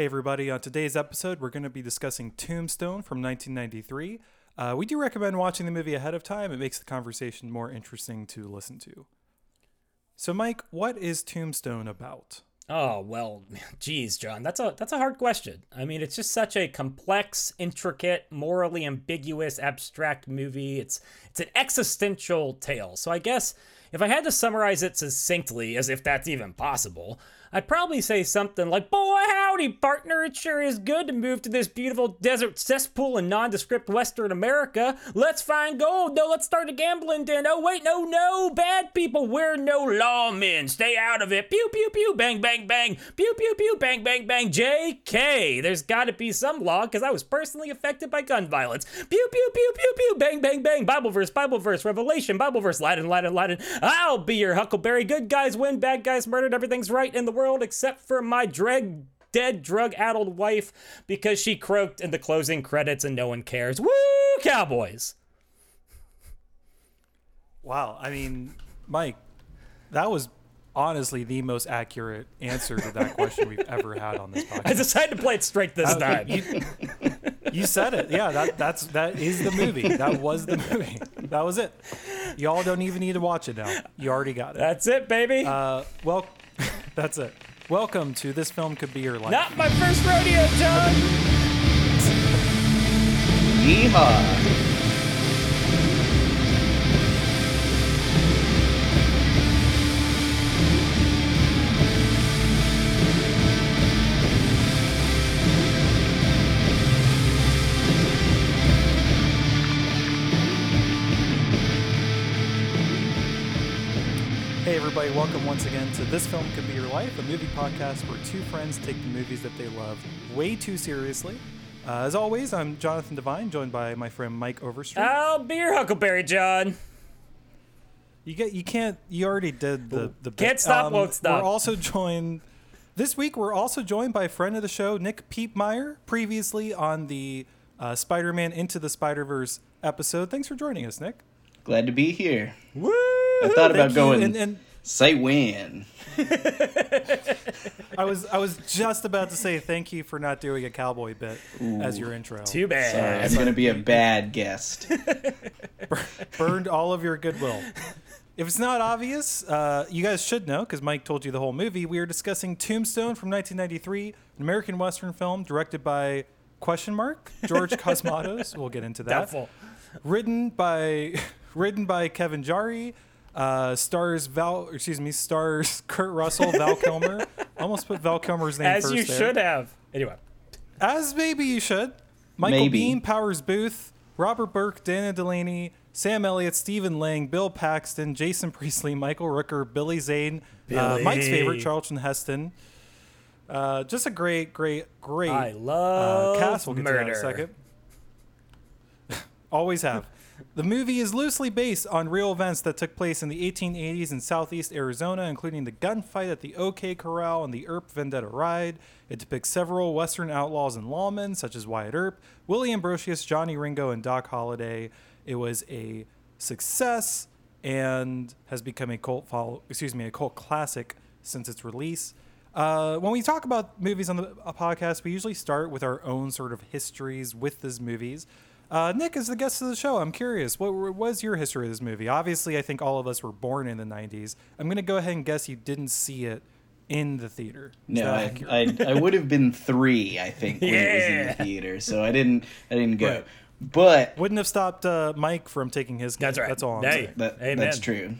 Hey, everybody. On today's episode, we're going to be discussing Tombstone from 1993. Uh, we do recommend watching the movie ahead of time, it makes the conversation more interesting to listen to. So, Mike, what is Tombstone about? Oh well, geez, John, that's a that's a hard question. I mean, it's just such a complex, intricate, morally ambiguous, abstract movie. It's it's an existential tale. So I guess if I had to summarize it succinctly, as if that's even possible, I'd probably say something like, Boy, howdy, partner. It sure is good to move to this beautiful desert cesspool in nondescript Western America. Let's find gold. No, let's start a gambling den. Oh, wait, no, no. Bad people. We're no lawmen. Stay out of it. Pew, pew, pew. Bang, bang, bang. Pew, pew, pew. Bang, bang, bang. JK. There's got to be some law because I was personally affected by gun violence. Pew, pew, pew, pew, pew. Bang, bang, bang. Bible verse, Bible verse, Revelation, Bible verse, Latin, Latin, Latin. I'll be your Huckleberry. Good guys win, bad guys murdered. Everything's right in the world except for my drag dead drug addled wife because she croaked in the closing credits and no one cares. Woo, Cowboys! Wow. I mean, Mike, that was honestly the most accurate answer to that question we've ever had on this podcast. I decided to play it straight this time. You, you said it. Yeah, that that's that is the movie. That was the movie. That was it. Y'all don't even need to watch it now. You already got it. That's it, baby. Uh, well, that's it. Welcome to This Film Could Be Your Life. Not my first rodeo, John. Yeehaw. Everybody, welcome once again to This Film Could Be Your Life, a movie podcast where two friends take the movies that they love way too seriously. Uh, as always, I'm Jonathan Divine, joined by my friend Mike Overstreet. I'll be your Huckleberry, John. You get, you can't, you already did the the Can't bit. stop, won't stop. We're also joined this week. We're also joined by a friend of the show, Nick Piepmeier, previously on the uh, Spider-Man Into the Spider-Verse episode. Thanks for joining us, Nick. Glad to be here. Woo! I thought about Thank you, going. and- and- say when. I was I was just about to say thank you for not doing a cowboy bit as your intro. Too bad. Sorry, I'm gonna be a bad guest. Burned all of your goodwill. If it's not obvious, uh, you guys should know because Mike told you the whole movie. We are discussing Tombstone from 1993, an American Western film directed by question mark George Cosmatos. We'll get into that. Doubtful. Written by written by Kevin Jarre. Uh, stars Val, excuse me, stars Kurt Russell, Val Kilmer. Almost put Val Kilmer's name As first you there. should have. Anyway. As maybe you should. Michael Maybe. Biehn, Powers Boothe, Robert Burke, Dana Delany, Sam Elliott, Stephen Lang, Bill Paxton, Jason Priestley, Michael Rooker, Billy Zane, uh, Mike's favorite, Charlton Heston. Uh, just a great, great, great I uh, love cast. We'll get to that in a second. Always have. The movie is loosely based on real events that took place in the 1880s in southeast Arizona, including the gunfight at the OK Corral and the Earp Vendetta Ride. It depicts several Western outlaws and lawmen, such as Wyatt Earp, William Brocius, Johnny Ringo, and Doc Holliday. It was a success and has become a cult follow, excuse me, a cult classic since its release. Uh, when we talk about movies on the podcast, we usually start with our own sort of histories with these movies. Uh, Nick is the guest of the show. I'm curious, what what was your history of this movie? Obviously, I think all of us were born in the 90s. I'm going to go ahead and guess you didn't see it in the theater. Is No, I. I, I would have been three, I think, when it was in the theater. So I didn't, I didn't go. Right. But Wouldn't have stopped uh, Mike from taking his. That's guess. right. That's all I'm Hey. saying. that, Amen. that's true.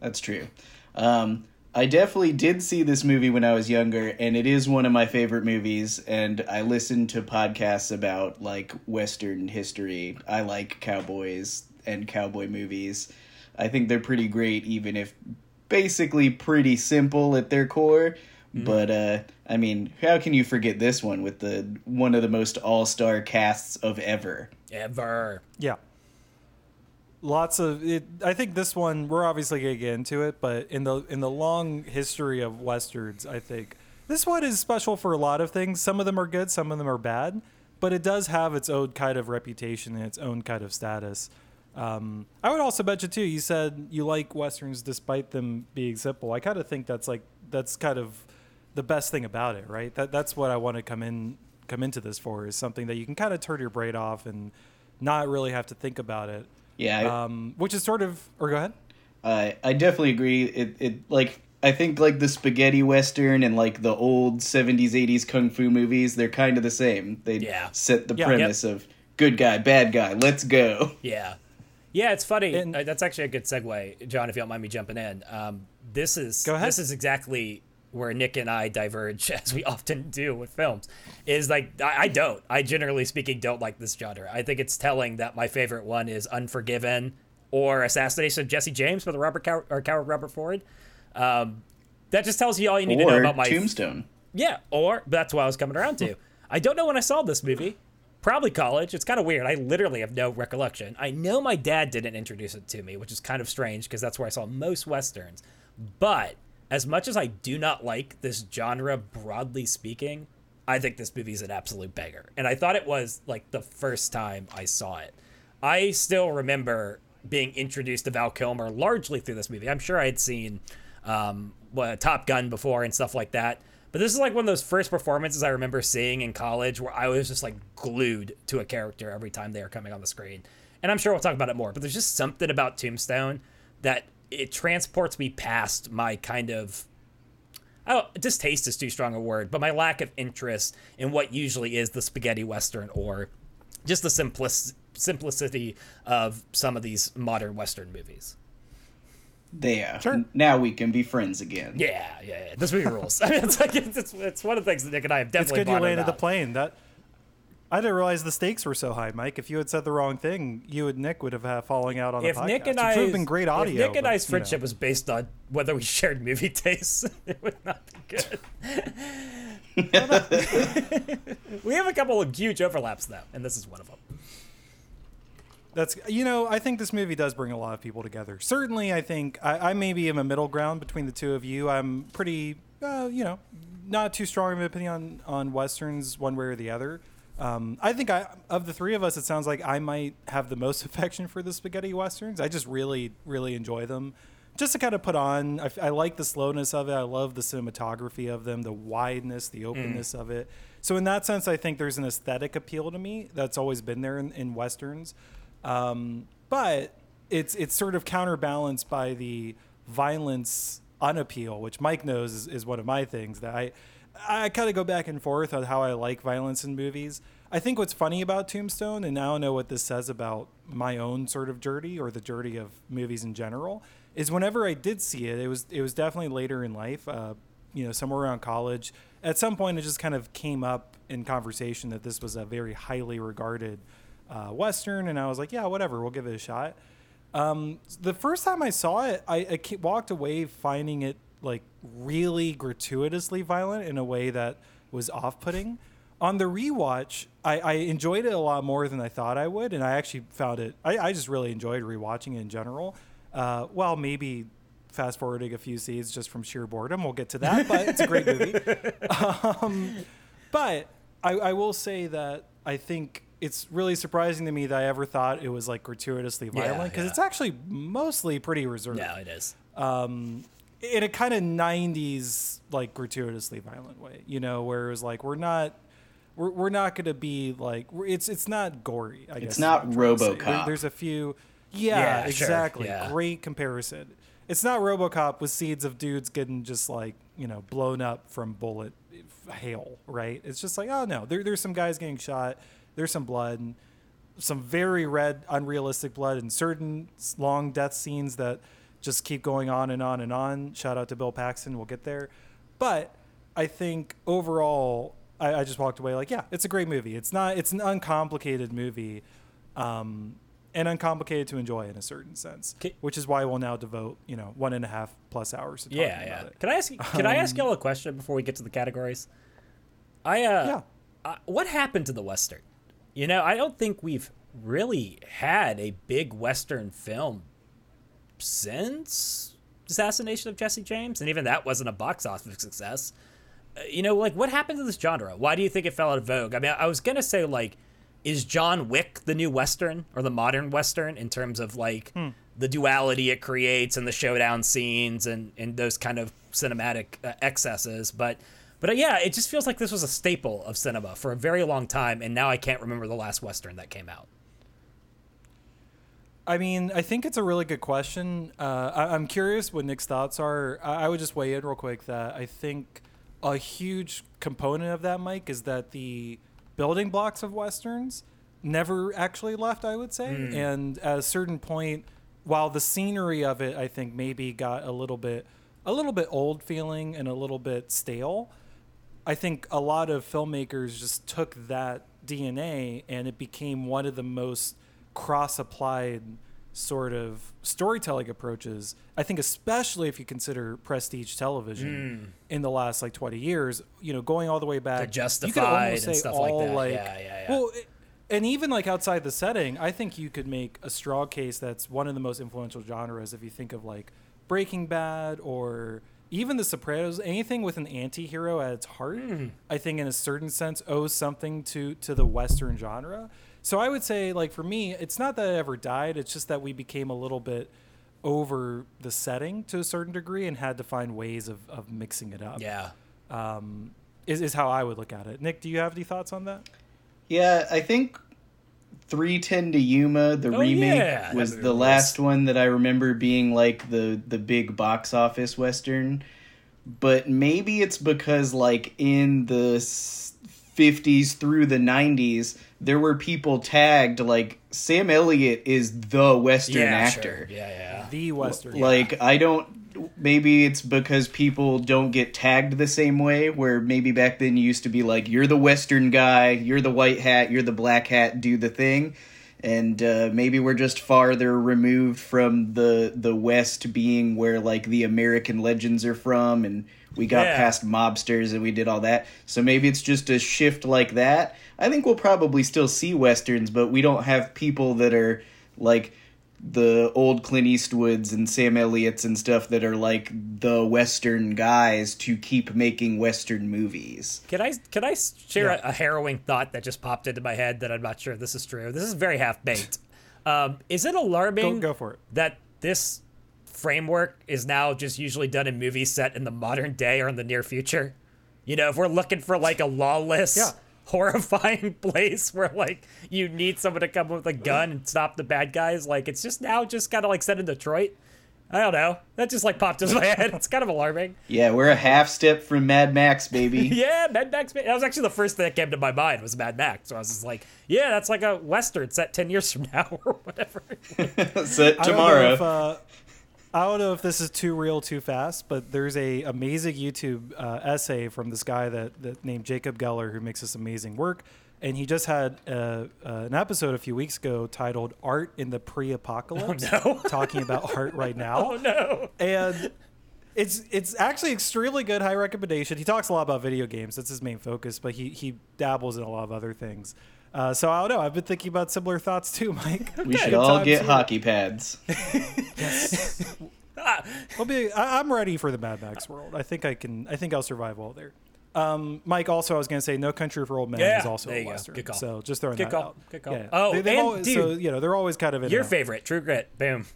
That's true. Um, I definitely did see this movie when I was younger, and it is one of my favorite movies. And I listen to podcasts about like Western history. I like cowboys and cowboy movies. I think they're pretty great, even if basically pretty simple at their core. But uh, I mean, how can you forget this one with the one of the most all star casts of ever? Ever. Yeah. Lots of it. I think this one we're obviously gonna get into it, but in the in the long history of westerns, I think this one is special for a lot of things. Some of them are good, some of them are bad, but it does have its own kind of reputation and its own kind of status. Um, I would also bet you too. You said you like westerns despite them being simple. I kind of think that's like that's kind of the best thing about it, right? That that's what I want to come in come into this for is something that you can kind of turn your brain off and not really have to think about it. Yeah, Um, which is sort of, or go ahead. I I definitely agree. It it like I think like the spaghetti western and like the old seventies eighties kung fu movies, they're kind of the same. They Yeah. set the Yeah. premise of good guy, bad guy, let's go. Yeah. Yeah, it's funny. And- Uh, that's actually a good segue, John, if you don't mind me jumping in. Um, this is Go ahead. this is exactly where Nick and I diverge, as we often do with films. Is like I, I don't. I generally speaking don't like this genre. I think it's telling that my favorite one is Unforgiven or Assassination of Jesse James with Robert Cow- or Coward Robert Ford. Um, that just tells you all you need to know about my Tombstone. yeah, or that's what I was coming around to. I don't know when I saw this movie. Probably college. It's kind of weird. I literally have no recollection. I know my dad didn't introduce it to me, which is kind of strange because that's where I saw most westerns. But as much as I do not like this genre broadly speaking, I think this movie is an absolute banger. And I thought it was like the first time I saw it. I still remember being introduced to Val Kilmer largely through this movie. I'm sure I had seen um, Top Gun before and stuff like that. But this is like one of those first performances I remember seeing in college where I was just like glued to a character every time they were coming on the screen. And I'm sure we'll talk about it more, but there's just something about Tombstone that it transports me past my kind of oh, distaste is too strong a word, but my lack of interest in what usually is the spaghetti western or just the simplic- simplicity of some of these modern western movies. There. Sure. Now we can be friends again. Yeah, yeah, yeah. This movie rules. I mean, it's like it's, it's, it's one of the things that Nick and I have It's definitely. good you bonded landed the plane. That I didn't realize the stakes were so high, Mike. If you had said the wrong thing, you and Nick would have had falling out on If the podcast. Nick and I, would have been great audio. if Nick and but, I's you know. friendship was based on whether we shared movie tastes, it would not be good. we have a couple of huge overlaps though, and this is one of them. That's you know I think this movie does bring a lot of people together. Certainly, I think I, I maybe am a middle ground between the two of you. I'm pretty, uh, you know, not too strong of an opinion on on westerns one way or the other. Um, I think I of the three of us, it sounds like I might have the most affection for the spaghetti westerns. I just really really enjoy them. Just to kind of put on, I, I like the slowness of it. I love the cinematography of them, the wideness, the openness of it. So in that sense, I think there's an aesthetic appeal to me that's always been there in, in westerns. Um, but it's it's sort of counterbalanced by the violence unappeal, which Mike knows is, is one of my things that I I kind of go back and forth on how I like violence in movies. I think what's funny about Tombstone, and now I know what this says about my own sort of dirty or the dirty of movies in general, is whenever I did see it, it was it was definitely later in life, uh, you know, somewhere around college. At some point, it just kind of came up in conversation that this was a very highly regarded uh, western, and I was like, yeah, whatever, we'll give it a shot. Um, the first time I saw it, I, I walked away finding it like really gratuitously violent in a way that was off-putting. On the rewatch, I, I enjoyed it a lot more than I thought I would, and I actually found it. I, I just really enjoyed rewatching it in general. Uh, well, maybe fast forwarding a few scenes just from sheer boredom. We'll get to that, but it's a great movie. Um, but I, I will say that I think it's really surprising to me that I ever thought it was like gratuitously violent because yeah. it's actually mostly pretty reserved No, it is. In a kind of 90s like gratuitously violent way you know where it was like we're not we're, we're not going to be like we're, it's it's not gory i guess is not what I'm trying to say. There- RoboCop. there's a few yeah, Yeah, sure, exactly yeah. great comparison it's not robocop with seeds of dudes getting just like you know blown up from bullet hail right it's just like oh no there, there's some guys getting shot there's some blood and some very red, unrealistic blood and certain long death scenes that just keep going on and on and on. Shout out to Bill Paxton. We'll get there. But I think overall, I, I just walked away like, yeah, it's a great movie. It's not, it's an uncomplicated movie, um, and uncomplicated to enjoy in a certain sense, Ki- which is why we'll now devote, you know, one and a half plus hours to talking Yeah, about yeah. it. Can I ask? Can I ask y'all a question before we get to the categories? I uh, Yeah. uh, what happened to the western? You know, I don't think we've really had a big western film since Assassination of Jesse James, and even that wasn't a box office success. Uh, you know, like what happened to this genre? Why do you think it fell out of vogue? I mean, I was gonna say like, is John Wick the new western or the modern western in terms of like the duality it creates and the showdown scenes and and those kind of cinematic uh, excesses? But But uh, yeah, it just feels like this was a staple of cinema for a very long time, and now I can't remember the last western that came out. I mean, I think it's a really good question. Uh, I, I'm curious what Nick's thoughts are. I, I would just weigh in real quick that I think a huge component of that, Mike, is that the building blocks of westerns never actually left. I would say, and at a certain point, while the scenery of it, I think maybe got a little bit, a little bit old feeling and a little bit stale. I think a lot of filmmakers just took that DNA and it became one of the most cross applied sort of storytelling approaches. I think, especially if you consider prestige television in the last like 20 years, you know, going all the way back. The could Justified and stuff like all, that. Yeah, yeah, yeah. Well, it- and even like outside the setting, I think you could make a strong case that's one of the most influential genres if you think of like Breaking Bad or even The Sopranos, anything with an anti-hero at its heart, Hmm. I think in a certain sense owes something to to the western genre. So I would say like for me, it's not that I ever died, it's just that we became a little bit over the setting to a certain degree and had to find ways of, of mixing it up. Yeah. Um, is, is how I would look at it. Nick, do you have any thoughts on that? Yeah, I think 310 to Yuma, the Oh, remake, yeah, was the movie last one that I remember being like the the big box office western. But maybe it's because like in the 50s through the 90s, there were people tagged like Sam Elliott is the western yeah, actor. Sure. Yeah, yeah. The western. Like I don't maybe it's because people don't get tagged the same way where maybe back then you used to be like you're the western guy, you're the white hat, you're the black hat, do the thing. And uh, maybe we're just farther removed from the the West being where like the American legends are from, and we got Yeah. past mobsters and we did all that. So maybe it's just a shift like that. I think we'll probably still see westerns, but we don't have people that are like the old Clint Eastwoods and Sam Elliott's and stuff that are like the Western guys to keep making Western movies. Can I can I share Yeah. a, a harrowing thought that just popped into my head that I'm not sure if this is true. This is very half baked. um, is it alarming Go, go for it. that this framework is now just usually done in movies set in the modern day or in the near future? You know, if we're looking for like a lawless, Yeah. Horrifying place where like you need someone to come with a gun and stop the bad guys, like it's just now just kind of like set in Detroit. I don't know. That just like popped into my head. It's kind of alarming. Yeah, we're a half step from Mad Max, baby. Yeah, Mad Max. That was actually the first thing that came to my mind was Mad Max. So I was just like, yeah, that's like a western set ten years from now or whatever. Set I don't know tomorrow. if, uh, I don't know if this is too real too fast, but there's a amazing YouTube uh, essay from this guy that, that named Jacob Geller who makes this amazing work, and he just had uh, uh, an episode a few weeks ago titled "Art in the Pre-Apocalypse," no. talking about art right now. oh no. and it's it's actually extremely good high recommendation he talks a lot about video games that's his main focus but he he dabbles in a lot of other things uh, so i don't know i've been thinking about similar thoughts too mike we should all get here. hockey pads. I'll be, I, i'm ready for the mad max world i think i can i think i'll survive well there um, Mike. Also, I was going to say, No Country for Old Men Yeah, is also a western. Good call. So just throwing Good that call. out. Good call. Yeah. Oh, they, they've and always, so dude, you know they're always kind of in Your and out. favorite, True Grit. Boom.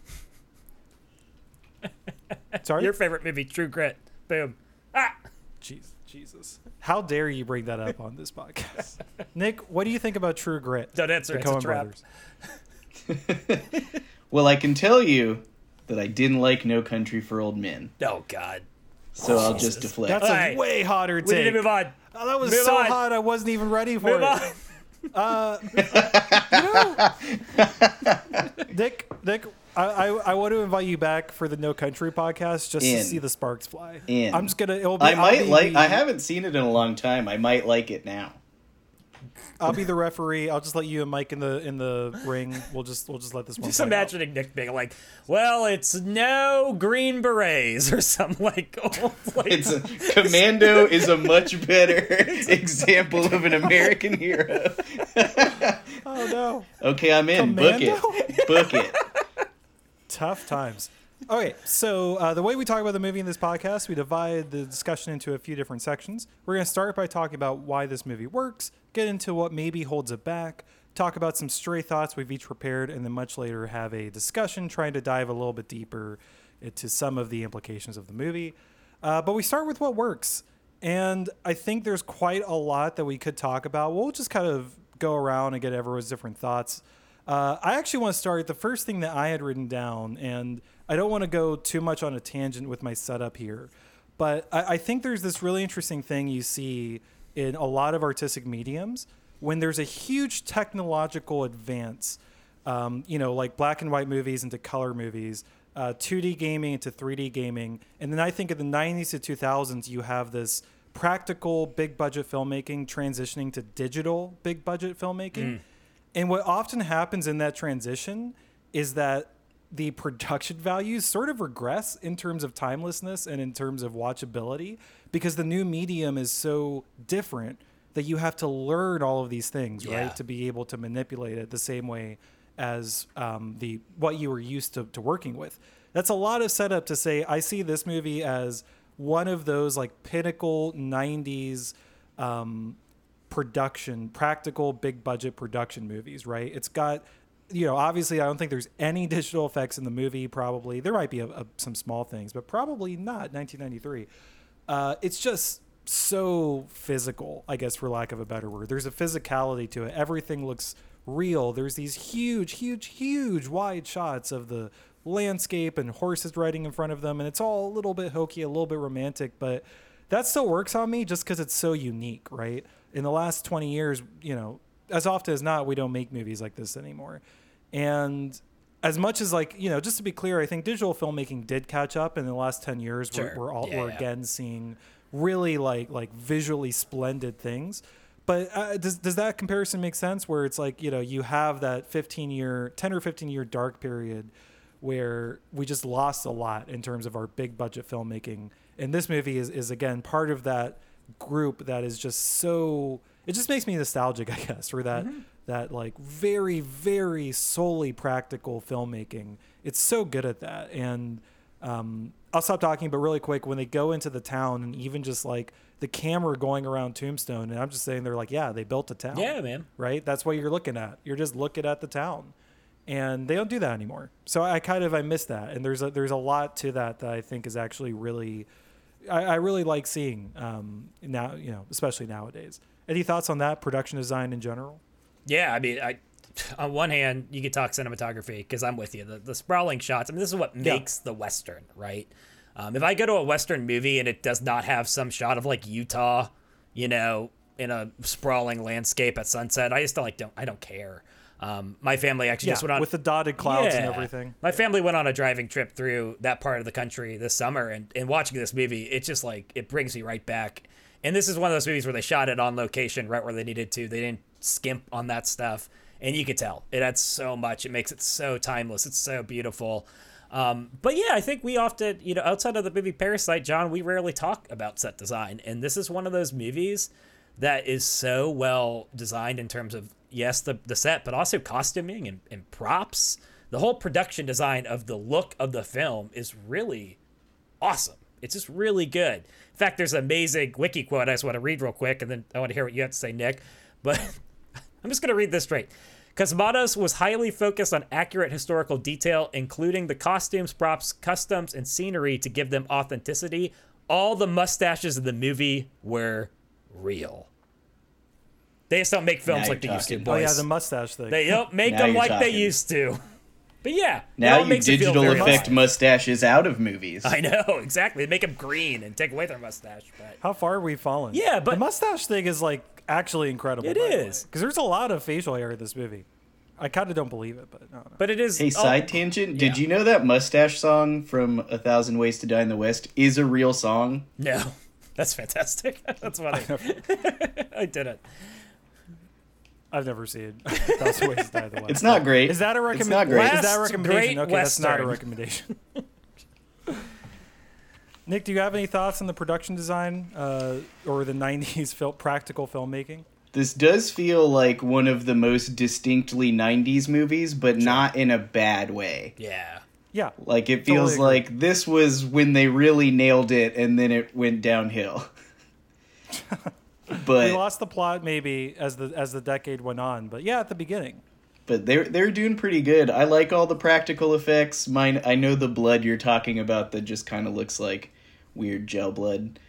Sorry, Your favorite movie, True Grit. Boom. Ah. Jeez, Jesus. How dare you bring that up on this podcast? Nick, what do you think about True Grit? Don't answer, The it's a Coen trap. brothers. Well, I can tell you that I didn't like No Country for Old Men, Oh God. so I'll Jesus. just deflect. That's Alright. a way hotter We need to move on. Oh, that was Move so on. hot, I wasn't even ready for Move it. on. Uh, you know, Nick, Nick, I, I, I want to invite you back for the No Country podcast just In. to see the sparks fly. In. I'm just gonna. It'll be, I I'll might be like. the- I haven't seen it in a long time. I might like it now. I'll be the referee. I'll just let you and Mike in the in the ring. We'll just we'll just let this one. Just play out. imagining Nick being like, "Well, it's no green berets or something like oh old like." It's a, Commando is a much better example of an American hero. Oh no. Okay, I'm in. Book it. Book it. Tough times. Okay, so uh, the way we talk about the movie in this podcast, we divide the discussion into a few different sections. We're going to start by talking about why this movie works, get into what maybe holds it back, talk about some stray thoughts we've each prepared, and then much later have a discussion trying to dive a little bit deeper into some of the implications of the movie. Uh, but we start with what works. And I think there's quite a lot that we could talk about. We'll just kind of go around and get everyone's different thoughts. Uh, I actually want to start the first thing that I had written down, and I don't want to go too much on a tangent with my setup here, but I, I think there's this really interesting thing you see in a lot of artistic mediums when there's a huge technological advance, um, you know, like black and white movies into color movies, uh, 2D gaming into 3D gaming. And then I think in the 90s to 2000s, you have this practical big budget filmmaking transitioning to digital big budget filmmaking. And what often happens in that transition is that the production values sort of regress in terms of timelessness and in terms of watchability because the new medium is so different that you have to learn all of these things, Yeah. right, to be able to manipulate it the same way as um, the what you were used to, to working with. That's a lot of setup to say. I see this movie as one of those like pinnacle '90s um, production, practical, big budget production movies, right? It's got, you know, obviously, I don't think there's any digital effects in the movie. Probably there might be a, a, some small things, but probably not. 1993. Uh, it's just so physical, I guess, for lack of a better word. There's a physicality to it. Everything looks real. There's these huge, huge, huge wide shots of the landscape and horses riding in front of them, and it's all a little bit hokey, a little bit romantic, but that still works on me just because it's so unique, right? In the last 20 years, you know, as often as not, we don't make movies like this anymore. And as much as like, you know, just to be clear, I think digital filmmaking did catch up in the last 10 years. Sure. We're, we're all, Yeah, we're yeah. again seeing really like, like visually splendid things. But uh, does, does that comparison make sense where it's like, you know, you have that 15 year, 10 or 15 year dark period where we just lost a lot in terms of our big budget filmmaking. And this movie is, is again part of that group that is just so it just makes me nostalgic, I guess, for that that like very, very solely practical filmmaking. It's so good at that. And um, I'll stop talking, but really quick, when they go into the town and even just like the camera going around Tombstone, and I'm just saying they're like, yeah, they built a town Yeah, man. right? That's what you're looking at. You're just looking at the town, and they don't do that anymore. So I kind of I miss that, and there's a there's a lot to that that I think is actually really, I, I really like seeing um, now. You know, especially nowadays. Any thoughts on that production design in general? Yeah, I mean, I on one hand, you could talk cinematography because I'm with you. The, the sprawling shots. I mean, this is what Yeah. makes the western, right? Um, if I go to a western movie and it does not have some shot of like Utah, you know, in a sprawling landscape at sunset, I just don't like don't I don't care. Um, my family actually Yeah, just went on with the dotted clouds and everything. My family went on a driving trip through that part of the country this summer, and, and watching this movie, it just like it brings me right back. And this is one of those movies where they shot it on location right where they needed to. They didn't skimp on that stuff, and you could tell it adds so much. It makes it so timeless. It's so beautiful. Um, but yeah, I think we often, you know, outside of the movie Parasite, John, we rarely talk about set design, and this is one of those movies that is so well designed in terms of yes the, the set but also costuming and, and props the whole production design of the look of the film is really awesome it's just really good in fact there's an amazing wiki quote i just want to read real quick and then i want to hear what you have to say nick but i'm just going to read this straight Cosmatos was highly focused on accurate historical detail, including the costumes, props, customs, and scenery to give them authenticity. All the mustaches in the movie were real. They just don't make films Now like they you're used to, talking. Oh boys. yeah, the mustache thing. They don't make Now them you're like they talking. used to. But yeah, Now all you makes it feel digital very effect modern. mustaches out of movies. I know exactly. They make them green and take away their mustache. But How far have we fallen? Yeah, but- the mustache thing is like actually incredible. It It is is. because there's a lot of facial hair in this movie. I kind of don't believe it, but I don't but it is. Hey, oh, side tangent. Did you know that mustache song from A Thousand Ways to Die in the West is a real song? No, that's fantastic. that's funny. I did it. I've never seen it. That's Ways to Die the It's not great. Is that a recommendation? It's not great. Is that a recommendation? great Okay, that's not a recommendation. Nick, do you have any thoughts on the production design uh, or the '90s fil- practical filmmaking? This does feel like one of the most distinctly 90s movies, but not in a bad way. Yeah. Yeah, Like, it feels agree. like this was when they really nailed it and then it went downhill. we but lost the plot maybe as the as the decade went on, but yeah, at the beginning. but they're they're doing pretty good. I like all the practical effects. Mine I know the blood you're talking about that just kind of looks like weird gel blood,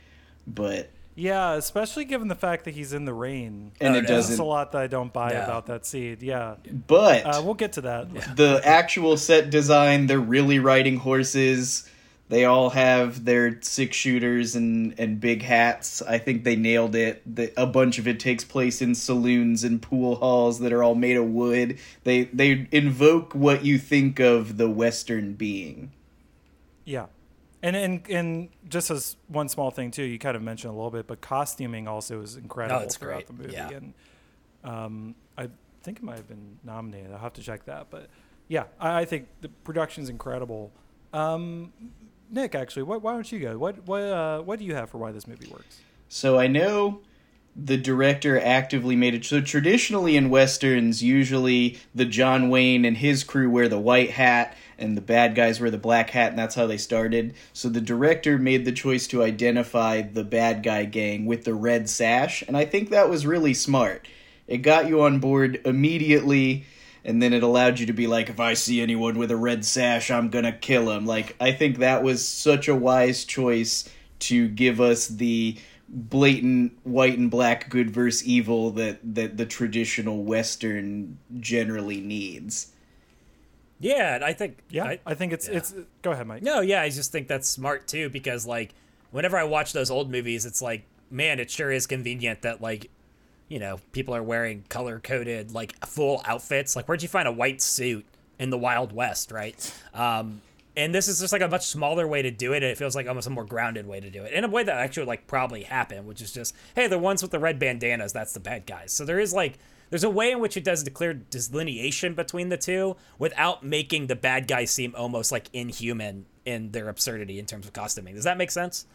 but Yeah, especially given the fact that he's in the rain. and Oh, it no. Doesn't. a lot that I don't buy No. about that seed. Yeah, But uh, we'll get to that. the actual set design, they're really riding horses. They all have their six shooters and, and big hats. I think they nailed it. The, a bunch of it takes place in saloons and pool halls that are all made of wood. They they invoke what you think of the Western being. Yeah. And, and and just as one small thing too, you kind of mentioned a little bit, but costuming also is incredible Oh, it's throughout great. the movie. Yeah. And um, I think it might have been nominated. I'll have to check that. But yeah, I, I think the production's incredible. Um, Nick, actually, what, why don't you go? What what uh, what do you have for why this movie works? So I know the director actively made it. So traditionally in westerns, usually the John Wayne and his crew wear the white hat, and the bad guys wear the black hat, and that's how they started. So the director made the choice to identify the bad guy gang with the red sash, and I think that was really smart. It got you on board immediately. And then it allowed you to be like, if I see anyone with a red sash, I'm gonna kill him. Like, I think that was such a wise choice to give us the blatant white and black good versus evil that that the traditional western generally needs. Yeah, I think Yeah, I, I, think it's yeah. it's. Go ahead, Mike. No, yeah, I just think that's smart too because like whenever I watch those old movies, it's like, man, it sure is convenient that like, you know, people are wearing color coded like full outfits. Like, where'd you find a white suit in the Wild West, right? Um, and this is just like a much smaller way to do it. And it feels like almost a more grounded way to do it in a way that actually like probably happened, which is just, hey, the ones with the red bandanas, that's the bad guys. So there is like there's a way in which it does the clear delineation between the two without making the bad guys seem almost like inhuman in their absurdity in terms of costuming. Does that make sense?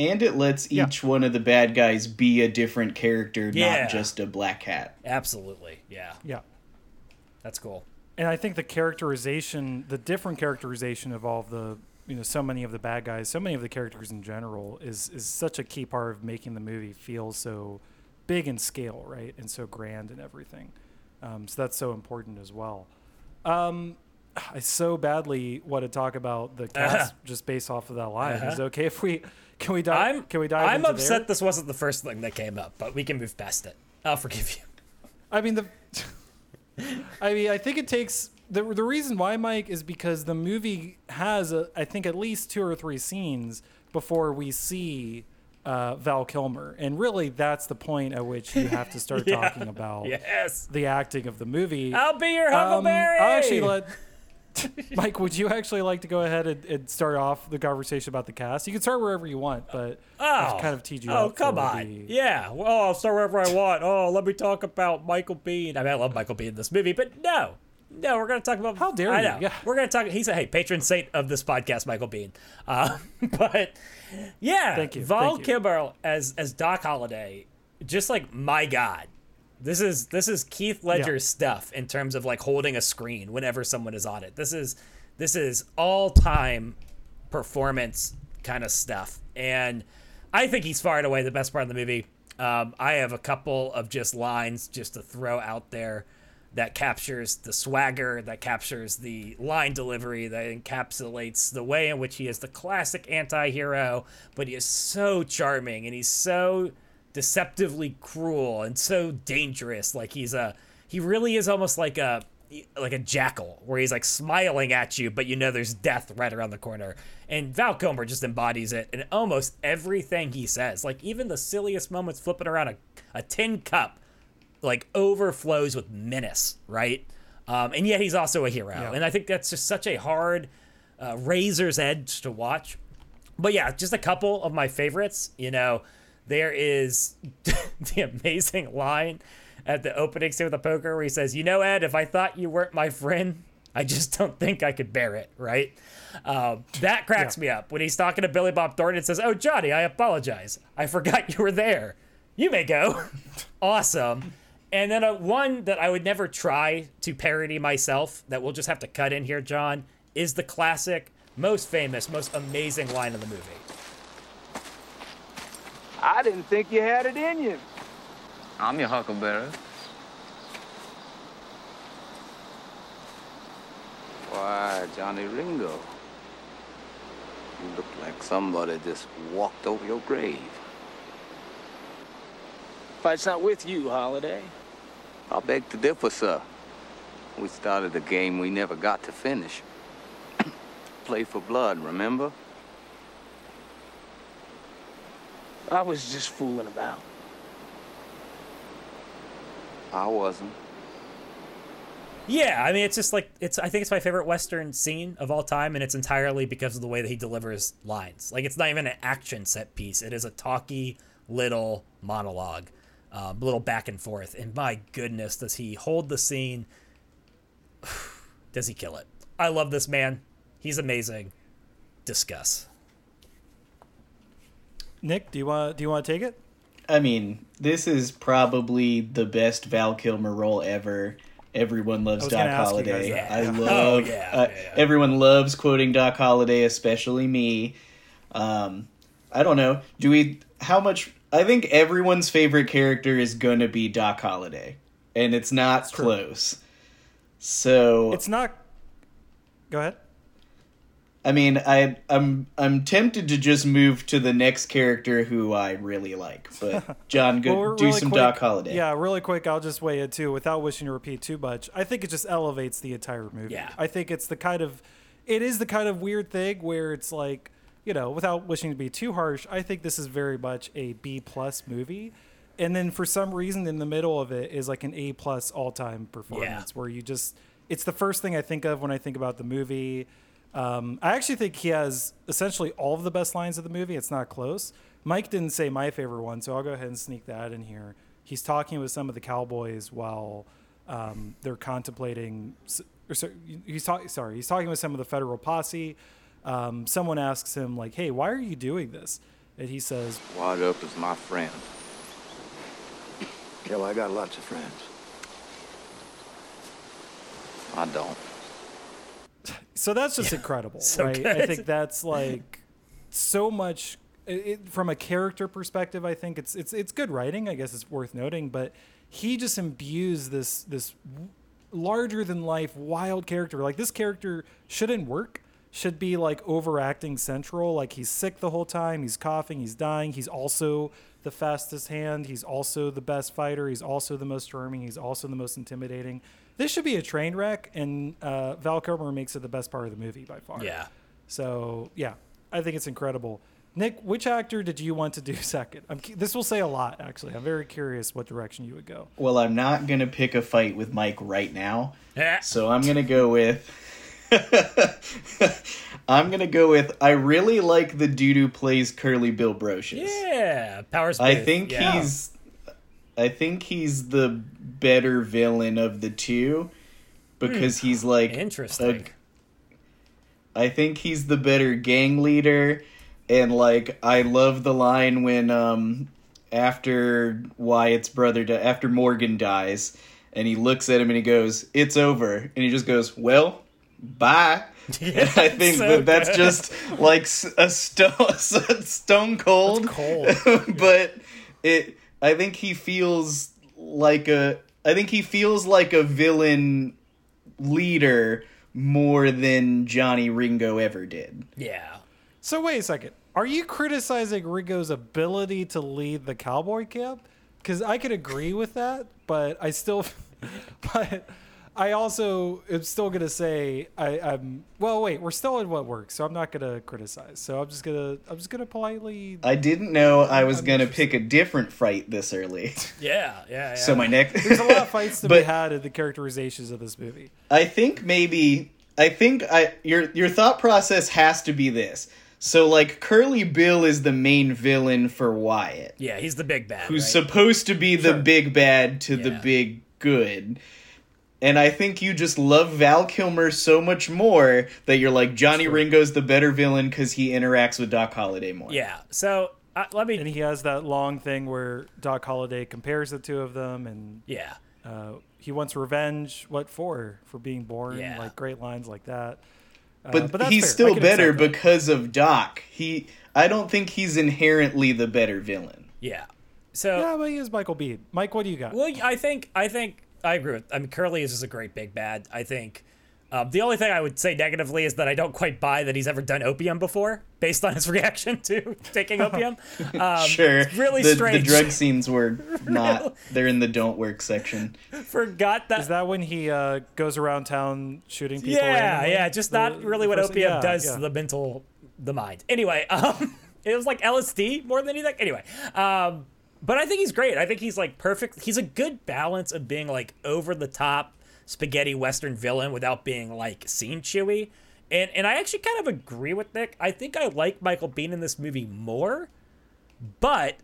And it lets Yeah. each one of the bad guys be a different character, Yeah. not just a black hat. Absolutely. Yeah. Yeah. That's cool. and I think the characterization, the different characterization of all of the, you know, so many of the bad guys, so many of the characters in general, is is such a key part of making the movie feel so big in scale, right, and so grand and everything. Um, so that's so important as well. Um, I so badly want to talk about the cast just based off of that line. Is it okay if we can we dive? I'm can we dive? I'm upset there? this wasn't the first thing that came up, but we can move past it. I'll forgive you. I mean the I mean I think it takes the the reason why Mike is because the movie has a, I think at least two or three scenes before we see uh, Val Kilmer and really that's the point at which you have to start Yeah. talking about Yes. the acting of the movie. I'll be your Um, Huckleberry. I'll actually let Mike. Would you actually like to go ahead and, and start off the conversation about the cast? You can start wherever you want, but Oh, kind of teed you oh come on. the- Yeah. Well, I'll start wherever I want. Oh, let me talk about Michael Biehn. I mean, I love Michael Biehn in this movie, but no. No, we're going to talk about. How dare I you. know. Yeah. We're going to talk. He's a hey patron saint of this podcast, Michael Biehn. Uh, but yeah, Thank you, Val thank you. Kilmer as as Doc Holliday, just like my God, this is this is Heath Ledger's stuff in terms of like holding a screen whenever someone is on it. This is this is all time performance kind of stuff, and I think he's far and away the best part of the movie. Um, I have a couple of just lines just to throw out there that captures the swagger, that captures the line delivery, that encapsulates the way in which he is the classic anti-hero, but he is so charming and he's so deceptively cruel and so dangerous. Like he's a he really is almost like a like a jackal where he's like smiling at you, but you know there's death right around the corner. And Val Kilmer just embodies it in almost everything he says. Like even the silliest moments flipping around a, a tin cup like overflows with menace, right? Um, and yet he's also a hero. Yeah. And I think that's just such a hard uh, razor's edge to watch. But yeah, just a couple of my favorites. You know, there is the amazing line at the opening scene with the poker where he says, "You know, Ed, if I thought you weren't my friend, I just don't think I could bear it." Right? Um, that cracks me up when he's talking to Billy Bob Thornton and says, "Oh, Johnny, I apologize. I forgot you were there. You may go." awesome. And then a one that I would never try to parody myself that we'll just have to cut in here, John, is the classic, most famous, most amazing line of the movie. I didn't think you had it in you. I'm your huckleberry. Why, Johnny Ringo. You look like somebody just walked over your grave. Fight's not with you, Holliday. I beg to differ, sir. We started a game we never got to finish. Play for blood, remember? I was just fooling about. I wasn't. Yeah, I mean, it's just like it's. I think it's my favorite Western scene of all time, and it's entirely because of the way that he delivers lines. Like, it's not even an action set piece; it is a talky little monologue, uh, little back and forth. And my goodness, does he hold the scene? does he kill it? I love this man. He's amazing. Discuss. Nick, do you want do you want to take it? I mean, this is probably the best Val Kilmer role ever. Everyone loves I was gonna Doc Holliday. I love. Oh, yeah, uh, yeah. Everyone loves quoting Doc Holliday, especially me. Um, I don't know. Do we? How much? I think everyone's favorite character is gonna be Doc Holliday, and it's not true. close. So It's not. Go ahead. I mean, I I'm I'm tempted to just move to the next character who I really like, but John, go Well, do really some quick- Doc Holliday. Yeah, really quick. I'll just weigh it too, without wishing to repeat too much. I think it just elevates the entire movie. Yeah. I think it's the kind of, it is the kind of weird thing where it's like, you know, without wishing to be too harsh, I think this is very much a B plus movie, and then for some reason in the middle of it is like an A plus all time performance where you just, it's the first thing I think of when I think about the movie. Um, I actually think he has essentially all of the best lines of the movie. It's not close. Mike didn't say my favorite one, so I'll go ahead and sneak that in here. He's talking with some of the cowboys while um, they're contemplating. Or so, he's talking. Sorry, he's talking with some of the federal posse. Um, someone asks him like, "Hey, why are you doing this?" And he says, Wyatt Earp is my friend. Yeah, well, I got lots of friends. I don't. So that's just incredible, so right? I think that's like so much it, from a character perspective. I think it's it's it's good writing. I guess it's worth noting, but he just imbues this this larger than life wild character. Like this character shouldn't work. Should be like overacting central. Like he's sick the whole time. He's coughing. He's dying. He's also the fastest hand. He's also the best fighter. He's also the most charming. He's also the most intimidating. This should be a train wreck, and uh, Val Kilmer makes it the best part of the movie by far. Yeah. So yeah, I think it's incredible. Nick, which actor did you want to do second? I'm, this will say a lot, actually. I'm very curious what direction you would go. Well, I'm not gonna pick a fight with Mike right now, Yeah. so I'm gonna go with. I'm gonna go with. I really like the dude who plays Curly Bill Brocius. Yeah. Powers. I think Yeah. he's. I think he's the better villain of the two, because he's like interesting. I think he's the better gang leader, and like I love the line when um after Wyatt's brother di- after Morgan dies, and he looks at him and he goes, "It's over," and he just goes, "Well, bye." and I think so that that's good. just like a stone stone cold, cold. but it. I think he feels like a. I think he feels like a villain leader more than Johnny Ringo ever did. yeah. So wait a second. Are you criticizing Ringo's ability to lead the cowboy camp? Because I could agree with that, but I still, but I also am still gonna say I, I'm. Well, wait, we're still in what works, so I'm not gonna criticize. So I'm just gonna, I'm just gonna politely. I didn't know I was I'm gonna interested. pick a different fight this early. Yeah. Yeah. yeah. so my next There's a lot of fights to be had in the characterizations of this movie. I think maybe I think I your your thought process has to be this. So like Curly Bill is the main villain for Wyatt, Yeah. He's the big bad. who's right? supposed to be the Sure. big bad to the big good. And I think you just love Val Kilmer so much more that you're like Johnny Ringo's the better villain because he interacts with Doc Holliday more. Yeah. So uh, let me. And he has that long thing where Doc Holliday compares the two of them, and yeah. uh, he wants revenge. What for? For being born? Yeah. Like great lines like that. Uh, but, that's he's fair. Still better because of Doc. He, I don't think he's inherently the better villain. Yeah. So. Yeah, but he is Michael Biehn. Mike, what do you got? Well, I think I think I agree with. I mean, Curly is just a great big bad. I think Um, the only thing I would say negatively is that I don't quite buy that he's ever done opium before, based on his reaction to taking opium. Um, Sure. it's really the, strange. The drug scenes were not. They're in the don't work section. Forgot that. Is that when he uh, goes around town shooting people? yeah, randomly? yeah, just The- not really what first- opium yeah, does yeah. to the mental, the mind. Anyway, um, it was like LSD more than anything. Anyway, um, but I think he's great. I think he's like perfect. He's a good balance of being like over the top spaghetti western villain without being like scene chewy. And and I actually kind of agree with Nick. I think I like Michael Biehn in this movie more, but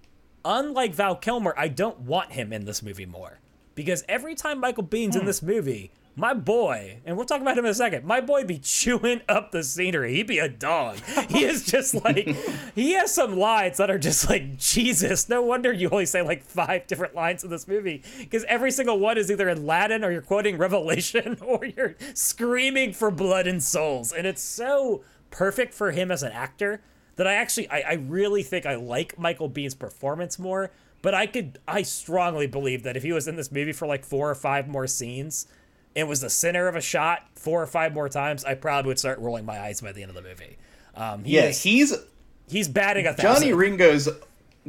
unlike Val Kilmer, I don't want him in this movie more. Because every time Michael Biehn's in hmm. this movie, my boy, and we'll talk about him in a second, my boy be chewing up the scenery. He be a dog. He is just like, he has some lines that are just like, Jesus, no wonder you only say like five different lines in this movie. Because every single one is either in Latin or you're quoting Revelation or you're screaming for blood and souls. And it's so perfect for him as an actor that I actually I, I really think I like Michael Biehn's performance more. But I could I strongly believe that if he was in this movie for like four or five more scenes and was the center of a shot four or five more times, I probably would start rolling my eyes by the end of the movie. Um, he Yeah, is- he's he's batting a thousand. Johnny Ringo's.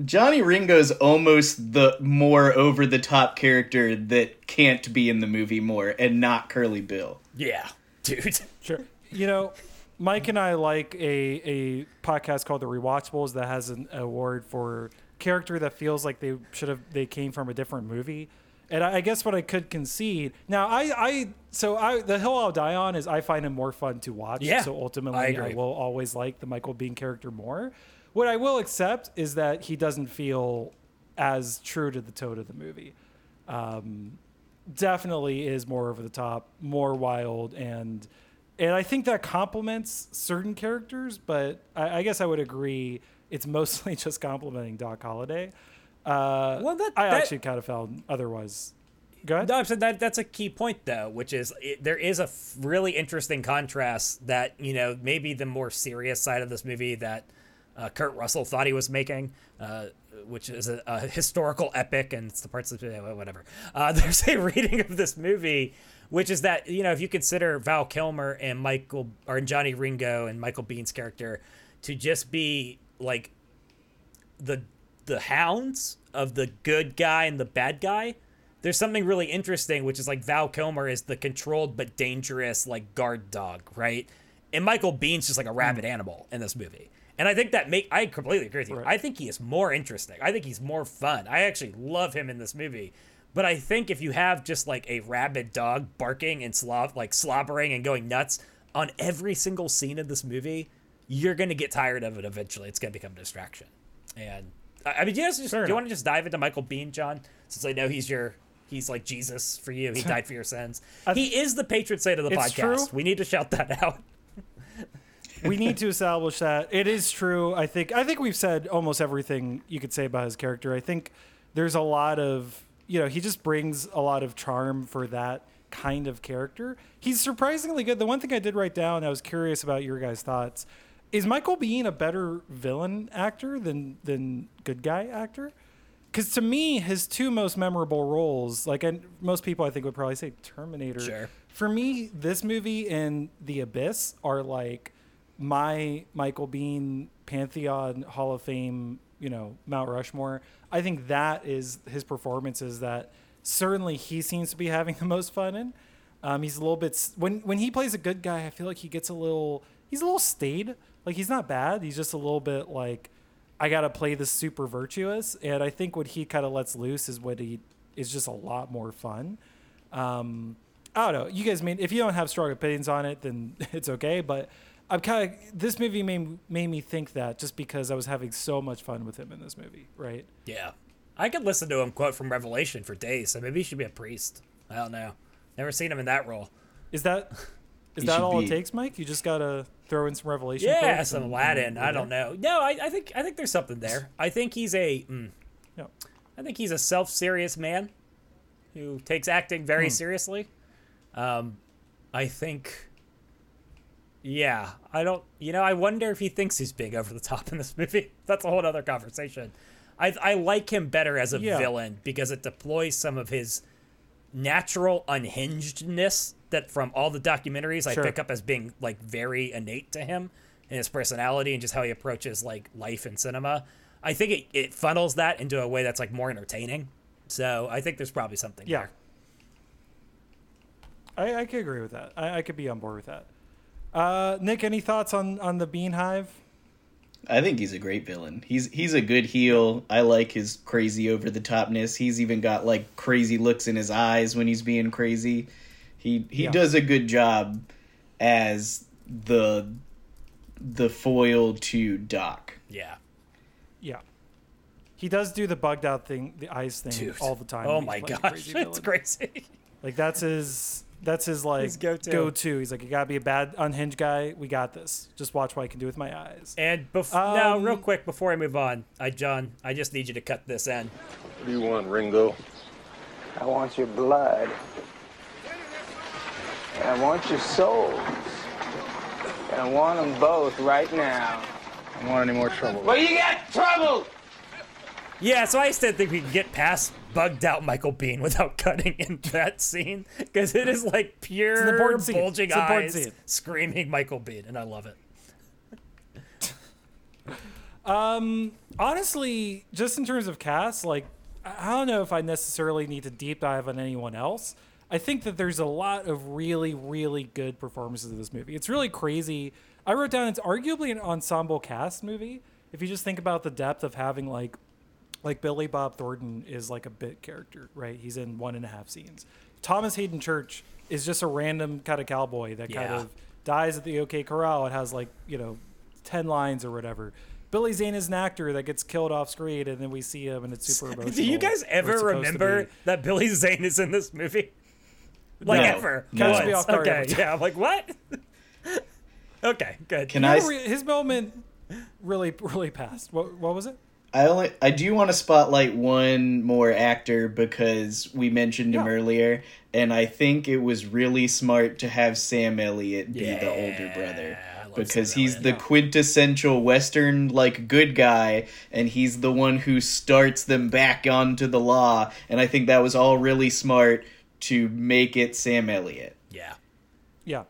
Johnny Ringo's almost the more over the top character that can't be in the movie more, and not Curly Bill. yeah, dude. Sure. You know, Mike and I like a a podcast called The Rewatchables that has an award for character that feels like they should have they came from a different movie. And I, I guess what I could concede now, I I so I the hill I'll die on is I find him more fun to watch. Yeah, So ultimately, I I, will always like the Michael Biehn character more. What I will accept is that he doesn't feel as true to the tone of the movie um, definitely is more over the top, more wild, and and I think that complements certain characters. But I, I guess I would agree it's mostly just complimenting Doc Holliday. Uh, Well, that- I that- actually kind of found otherwise. Go ahead. No, I'm saying that that's a key point though, which is it, there is a f- really interesting contrast that you know maybe the more serious side of this movie that uh, Kurt Russell thought he was making, uh, which is a, a historical epic, and it's the parts of yeah, whatever. Uh, there's a reading of this movie, which is that you know if you consider Val Kilmer and Michael or Johnny Ringo and Michael Biehn's character to just be like the the hounds of the good guy and the bad guy there's something really interesting which is like val kilmer is the controlled but dangerous like guard dog right? And michael biehn's just like a rabid hmm. animal in this movie. And i think that make i completely agree with you. Right. i think he is more interesting. I think he's more fun. I actually love him in this movie. But i think if you have just like a rabid dog barking and slob like slobbering and going nuts on every single scene of this movie you're gonna get tired of it eventually. It's gonna become a distraction. And I mean, do you, just, do you want to just dive into Michael Biehn, John? Since I know he's your, he's like Jesus for you. He died for your sins. he is the patron saint of the It's podcast. true. We need to shout that out. we need to establish that it is true. I think I think we've said almost everything you could say about his character. I think there's a lot of you know he just brings a lot of charm for that kind of character. He's surprisingly good. The one thing I did write down, I was curious about your guys' thoughts. Is Michael Biehn a better villain actor than than good guy actor? Because to me, his two most memorable roles, like and most people I think would probably say Terminator. Sure. For me, this movie and The Abyss are like my Michael Biehn Pantheon Hall of Fame, you know, Mount Rushmore. I think that is his performances that certainly he seems to be having the most fun in. Um, he's a little bit when when he plays a good guy, I feel like he gets a little he's a little staid. Like he's not bad. He's just a little bit like I gotta play this super virtuous. And I think what he kind of lets loose is what he is just a lot more fun. Um, I don't know. You guys mean if you don't have strong opinions on it, then it's okay. But I'm kind of this movie made made me think that just because I was having so much fun with him in this movie, right? Yeah, I could listen to him quote from Revelation for days. So maybe he should be a priest. I don't know. Never seen him in that role. Is that is that all be- it takes, Mike? You just gotta throw in some revelation. Yeah, some and- Latin. and I don't know. No, I, I think I think there's something there. I think he's a. Mm, Yeah. I think he's a self-serious man who takes acting very Hmm. seriously. Um, I think. Yeah, I don't. You know, I wonder if he thinks he's big over the top in this movie. That's a whole other conversation. I I like him better as a Yeah. villain because it deploys some of his natural unhingedness that from all the documentaries I pick up as being like very innate to him and his personality and just how he approaches like life and cinema. I think it, it funnels that into a way that's like more entertaining. So I think there's probably something Yeah. there. I, I could agree with that. I, I could be on board with that. Uh, Nick, any thoughts on on the Biehn Hive? I think he's a great villain. He's he's a good heel. I like his crazy over the topness. He's even got like crazy looks in his eyes when he's being crazy. He he Yeah. does a good job as the the foil to Doc. Yeah. Yeah. He does do the bugged out thing, the eyes thing, Dude. all the time. Oh my he's playing a gosh. crazy It's crazy. Like that's his that's his like His go-to. go-to. He's like, you gotta be a bad unhinged guy. We got this. Just watch what I can do with my eyes. And bef- now, Um, real quick before I move on, I John, I just need you to cut this in. What do you want, Ringo? I want your blood. And I want your souls. And I want them both right now. I don't want any more trouble. Well, you got trouble! Yeah, so I still think we can get past bugged out Michael Biehn without cutting into that scene because it is like pure important scene. bulging It's eyes scene. screaming Michael Biehn, and I love it. um, honestly, just in terms of cast, like I I don't know if I necessarily need to deep dive on anyone else. I think that there's a lot of really, really good performances in this movie. It's really crazy. I wrote down it's arguably an ensemble cast movie. If you just think about the depth of having like like Billy Bob Thornton is like a bit character, right? He's in one and a half scenes. Thomas Haden Church is just a random kind of cowboy that kind of dies at the OK Corral and has like, you know, 10 lines or whatever. Billy Zane is an actor that gets killed off screen and then we see him and it's super emotional. Do you guys ever it's supposed to remember that Billy Zane is in this movie? Like No. ever? Catch me Once. off guard Okay, every yeah. I'm like what? okay, good. Can You I re- his moment really, really passed. What, what was it? I only I do want to spotlight one more actor because we mentioned him Yeah. earlier, and I think it was really smart to have Sam Elliott be the older brother because Sam he's Elliott. the quintessential Western like good guy, and he's the one who starts them back onto the law, and I think that was all really smart to make it Sam Elliott. Yeah. Yeah.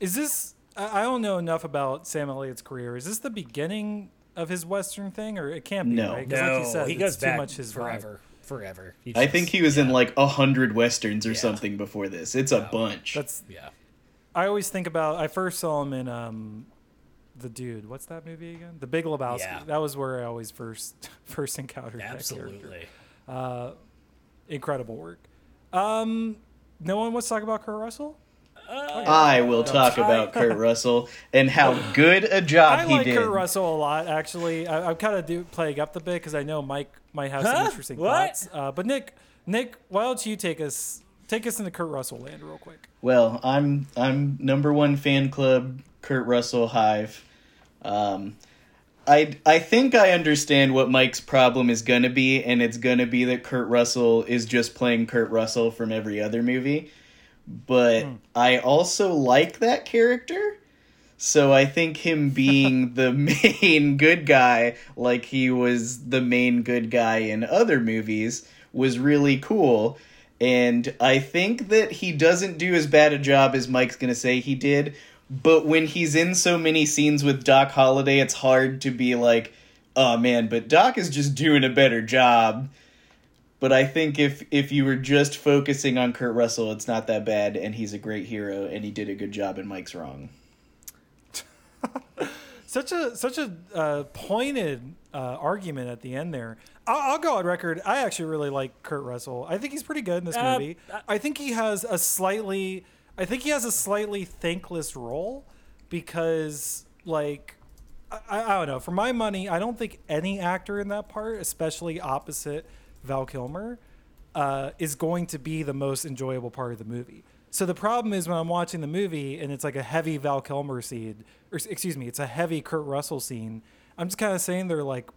Is this? I I don't know enough about Sam Elliott's career. Is this the beginning of his Western thing, or it can't be? No. right? 'Cause No, like you said, he it's goes too back much his vibe. forever, forever. He I think he was in like a hundred westerns or Yeah. something before this. It's a bunch. That's. Yeah. I always think about. I first saw him in um, the dude. What's that movie again? The Big Lebowski. Yeah. That was where I always first first encountered that character. Absolutely. Incredible work. Um, no one wants to talk about Kurt Russell. I will talk about Kurt Russell and how good a job I he like did. I like Kurt Russell a lot, actually. I, I'm kind of do, playing up the bit because I know Mike might have some Huh? interesting What? thoughts. Uh, but Nick, Nick, why don't you take us take us into Kurt Russell land real quick? Well, I'm I'm number one fan club Kurt Russell Hive. Um, I I think I understand what Mike's problem is gonna be, and it's gonna be that Kurt Russell is just playing Kurt Russell from every other movie. But hmm. I also like that character. So I think him being the main good guy, like he was the main good guy in other movies, was really cool. And I think that he doesn't do as bad a job as Mike's gonna say he did. But when he's in so many scenes with Doc Holliday, it's hard to be like, oh man, but Doc is just doing a better job. But I think if if you were just focusing on Kurt Russell, it's not that bad, and he's a great hero, and he did a good job, and Mike's wrong. Such a such a uh, pointed uh, argument at the end there. I'll, I'll go on record. I actually really like Kurt Russell. I think he's pretty good in this Uh, movie. I think he has a slightly, I think he has a slightly thankless role because, like, I, I don't know. For my money, I don't think any actor in that part, especially opposite Val Kilmer, uh, is going to be the most enjoyable part of the movie. So the problem is when I'm watching the movie and it's like a heavy Val Kilmer scene, or excuse me, it's a heavy Kurt Russell scene. I'm just kind of saying they're like,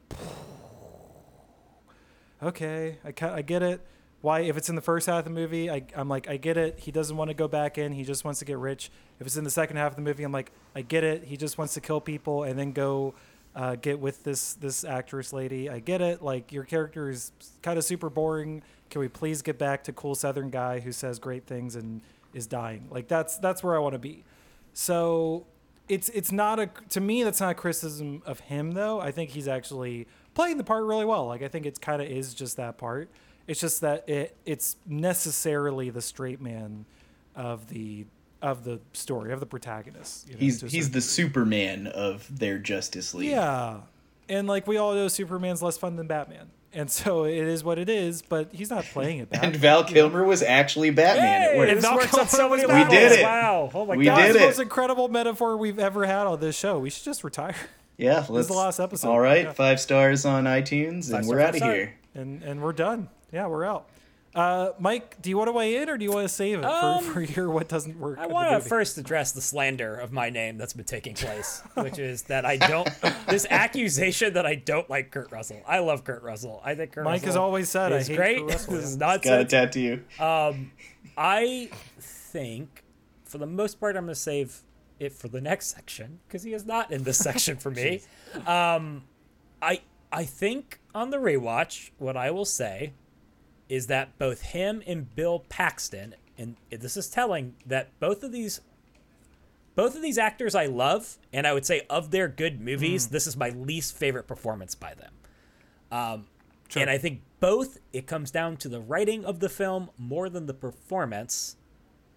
okay, I, I get it. Why, if it's in the first half of the movie, I, I'm like, I get it. He doesn't want to go back in. He just wants to get rich. If it's in the second half of the movie, I'm like, I get it. He just wants to kill people and then go uh, get with this this actress lady. I get it. Like your character is kind of super boring. Can we please get back to cool Southern guy who says great things and is dying. Like that's that's where I want to be. So it's it's not a to me that's not a criticism of him though. I think he's actually playing the part really well. Like I think it's kind of is just that part. It's just that it it's necessarily the straight man of the of the story of the protagonist. you know, He's he's certain the Superman of their Justice League. yeah. And like we all know Superman's less fun than Batman. And so it is what it is, but he's not playing it bad. And Val Kilmer was actually Batman. Hey, it worked. this Val works on so many levels. We did it. Wow. Oh my We god. That's did the it. most incredible metaphor we've ever had on this show. We should just retire. Yeah, let's, the last episode. All right, Yeah. five stars on iTunes, Five and star, we're out of here. And and we're done. Yeah, we're out. Uh, Mike, do you want to weigh in or do you want to save it Um, for, for your what doesn't work? I want to first address the slander of my name that's been taking place, which is that I don't. this accusation that I don't like Kurt Russell. I love Kurt Russell. I think Kurt Mike Russell has always said I is hate great. Kurt Russell, this is yeah. Got a nonsense. tattoo. I think, for the most part, I'm going to save it for the next section because he is not in this section for me. um, I I think on the rewatch, what I will say is that both him and Bill Paxton, and this is telling that both of these both of these actors I love, and I would say of their good movies, this is my least favorite performance by them. Um, And I think both it comes down to the writing of the film more than the performance.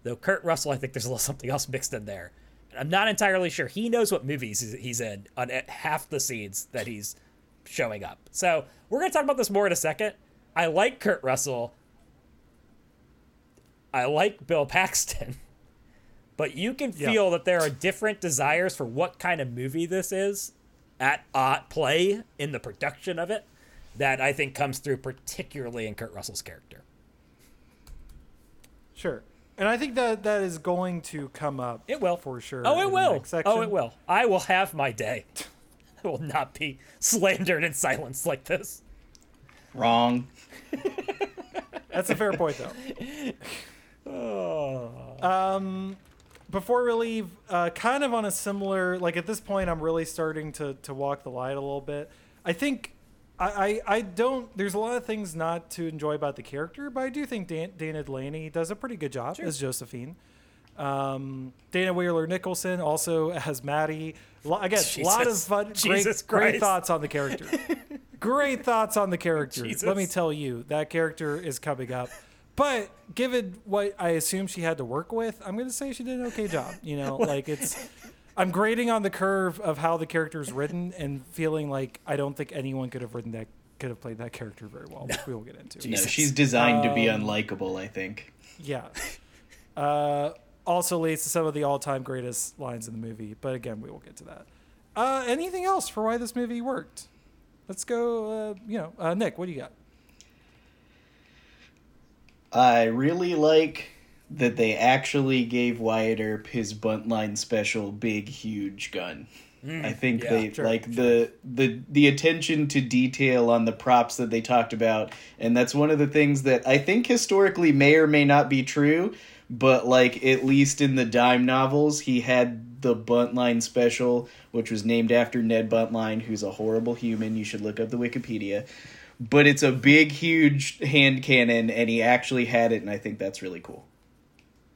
Though Kurt Russell, I think there's a little something else mixed in there. I'm not entirely sure. He knows what movies he's- in on e- half the scenes that he's showing up. So we're gonna talk about this more in a second. I like Kurt Russell. I like Bill Paxton. But you can Yeah. feel that there are different desires for what kind of movie this is at uh, play in the production of it that I think comes through particularly in Kurt Russell's character. Sure. And I think that that is going to come up. It will. for sure. Oh, it will. Oh, it will. I will have my day. I will not be slandered in silence like this. Wrong. That's a fair point, though. Um, before we leave, uh, kind of on a similar, like at this point, I'm really starting to to walk the line a little bit. I think I, I, I don't. There's a lot of things not to enjoy about the character, but I do think Dan, Dana Delany does a pretty good job as Josephine. Um, Dana Wheeler Nicholson also as Maddie. Lo- Again, a lot of fun, great, Jesus great Christ. thoughts on the character. great thoughts on the character. Let me tell you, that character is coming up. But given what I assume she had to work with, I'm going to say she did an okay job. You know, like it's. I'm grading on the curve of how the character is written and feeling like I don't think anyone could have written that could have played that character very well, which we will get into. No, she's designed to Um, be unlikable. I think. Yeah. Uh, also leads to some of the all-time greatest lines in the movie, but again, we will get to that. Uh, anything else for why this movie worked? Let's go. Uh, you know, uh, Nick, what do you got? I really like that they actually gave Wyatt Earp his buntline special big huge gun. Mm, I think yeah, they sure, like the the the attention to detail on the props that they talked about and that's one of the things that I think historically may or may not be true, but like at least in the dime novels he had the buntline special which was named after Ned Buntline who's a horrible human, you should look up the Wikipedia. But it's a big huge hand cannon and he actually had it and I think that's really cool.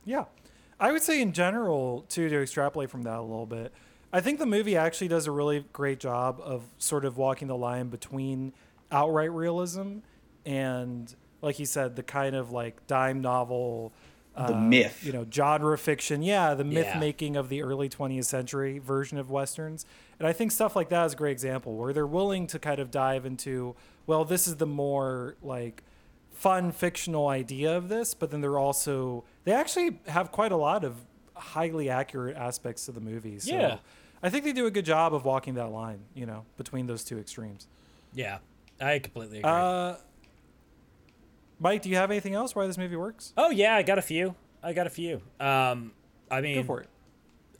Yeah. I would say in general, too, to extrapolate from that a little bit, I think the movie actually does a really great job of sort of walking the line between outright realism and, like you said, the kind of like dime novel, The uh, myth. you know, genre fiction. Yeah, the myth Yeah. making of the early 20th century version of westerns. And I think stuff like that is a great example where they're willing to kind of dive into, well, this is the more like fun fictional idea of this, but then they're also they actually have quite a lot of highly accurate aspects to the movie. So Yeah. I think they do a good job of walking that line, you know, between those two extremes. Yeah, I completely agree. Uh, Mike, do you have anything else why this movie works? oh yeah, I got a few. I got a few. Um, I mean, Go for it.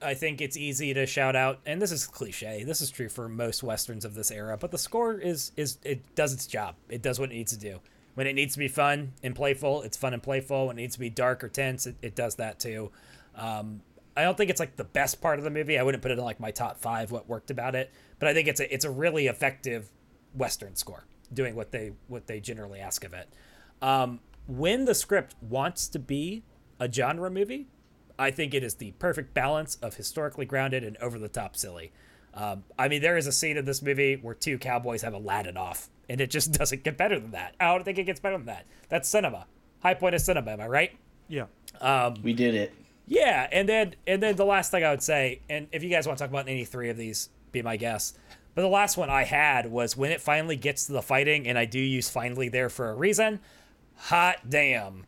I think it's easy to shout out, and this is cliche. This is true for most westerns of this era, but the score is is it does its job. It does what it needs to do. When it needs to be fun and playful, it's fun and playful. When it needs to be dark or tense, it, it does that too. Um, I don't think it's like the best part of the movie. I wouldn't put it in like my top five what worked about it, but I think it's a it's a really effective western score, doing what they what they generally ask of it. Um, when the script wants to be a genre movie. I think it is the perfect balance of historically grounded and over the top silly. Um, I mean, there is a scene in this movie where two cowboys have a Aladdin off, and it just doesn't get better than that. I don't think it gets better than that. That's cinema. High point of cinema, am I right? Yeah. We did it. Yeah, and then and then the last thing I would say, and if you guys want to talk about any three of these, be my guest. But the last one I had was when it finally gets to the fighting, and I do use finally there for a reason. Hot damn,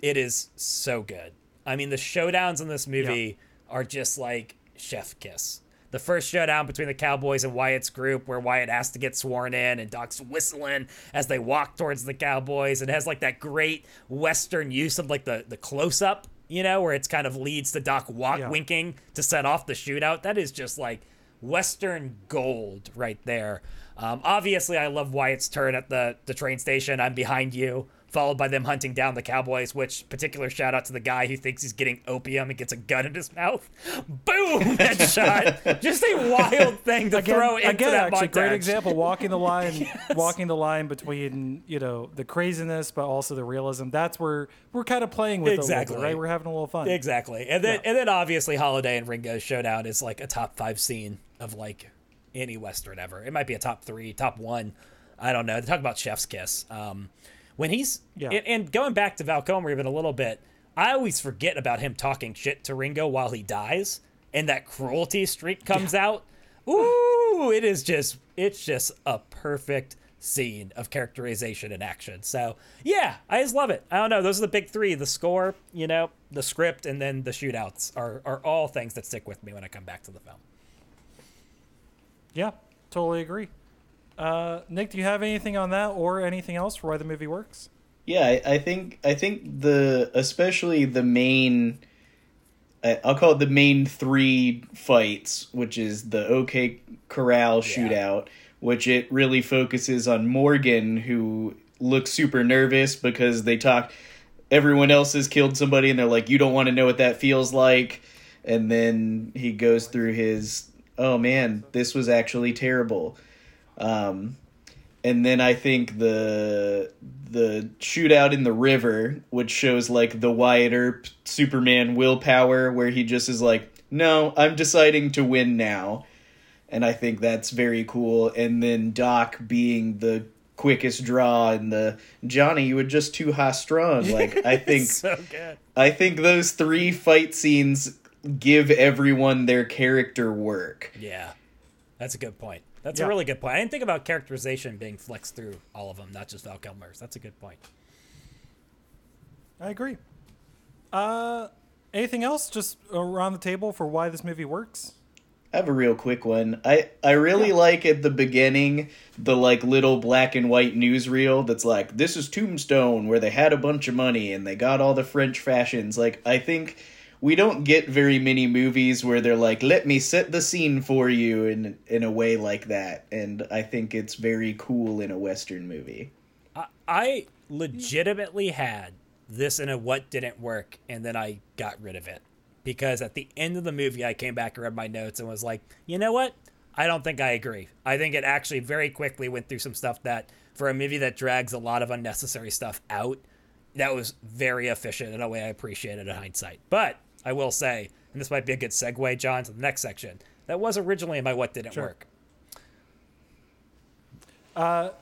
it is so good. I mean, the showdowns in this movie are just like chef kiss. The first showdown between the Cowboys and Wyatt's group, where Wyatt has to get sworn in and Doc's whistling as they walk towards the Cowboys, and has like that great Western use of like the the close up, you know, where it's kind of leads to Doc walk Yeah. winking to set off the shootout. That is just like Western gold right there. Um, obviously, I love Wyatt's turn at the, the train station. I'm behind you, followed by them hunting down the Cowboys, which particular shout out to the guy who thinks he's getting opium and gets a gun in his mouth. Boom! Headshot. Just a wild thing to throw into again, that actually, montage. great example. Walking the line, walking the line between you know the craziness, but also the realism. That's where we're kind of playing with it a little bit, Exactly. right? We're having a little fun. Exactly. And then and then obviously Holliday and Ringo's showdown is like a top five scene of like any Western ever. It might be a top three, top one. I don't know. They talk about Chef's Kiss. Um, when he's Yeah. and, and going back to Val Kilmer even a little bit, I always forget about him talking shit to Ringo while he dies, and that cruelty streak comes out. Ooh, it is just it's just a perfect scene of characterization and action. So yeah, I just love it. I don't know. Those are the big three: the score, you know, the script, and then the shootouts are are all things that stick with me when I come back to the film. Yeah, totally agree. Uh, Nick, do you have anything on that or anything else for why the movie works? Yeah, I, I think I think the especially the main I'll call it the main three fights, which is the OK Corral shootout, which it really focuses on Morgan, who looks super nervous because they talk. Everyone else has killed somebody, and they're like, "You don't want to know what that feels like." And then he goes through his, "Oh man, this was actually terrible." Um, and then I think the the shootout in the river, which shows like the Wyatt Earp Superman willpower, where he just is like, "No, I'm deciding to win now," and I think that's very cool. And then Doc being the quickest draw, and the Johnny, you were just too high strung. Like I think So. I think those three fight scenes give everyone their character work. Yeah, that's a good point. That's Yeah. a really good point. I didn't think about characterization being flexed through all of them, not just Val Kilmer's. That's a good point. I agree. Uh, anything else just around the table for why this movie works? I have a real quick one. I I really like at the beginning the like little black and white newsreel that's like this is Tombstone where they had a bunch of money and they got all the French fashions. Like I think we don't get very many movies where they're like let me set the scene for you in in a way like that and I think it's very cool in a western movie. I legitimately had this in a what didn't work, and then I got rid of it because at the end of the movie, I came back and read my notes and was like, you know what? I don't think I agree. I think it actually very quickly went through some stuff that, for a movie that drags a lot of unnecessary stuff out, that was very efficient in a way I appreciated in hindsight. But I will say, and this might be a good segue, John, to the next section. That was originally in my what didn't Sure. work.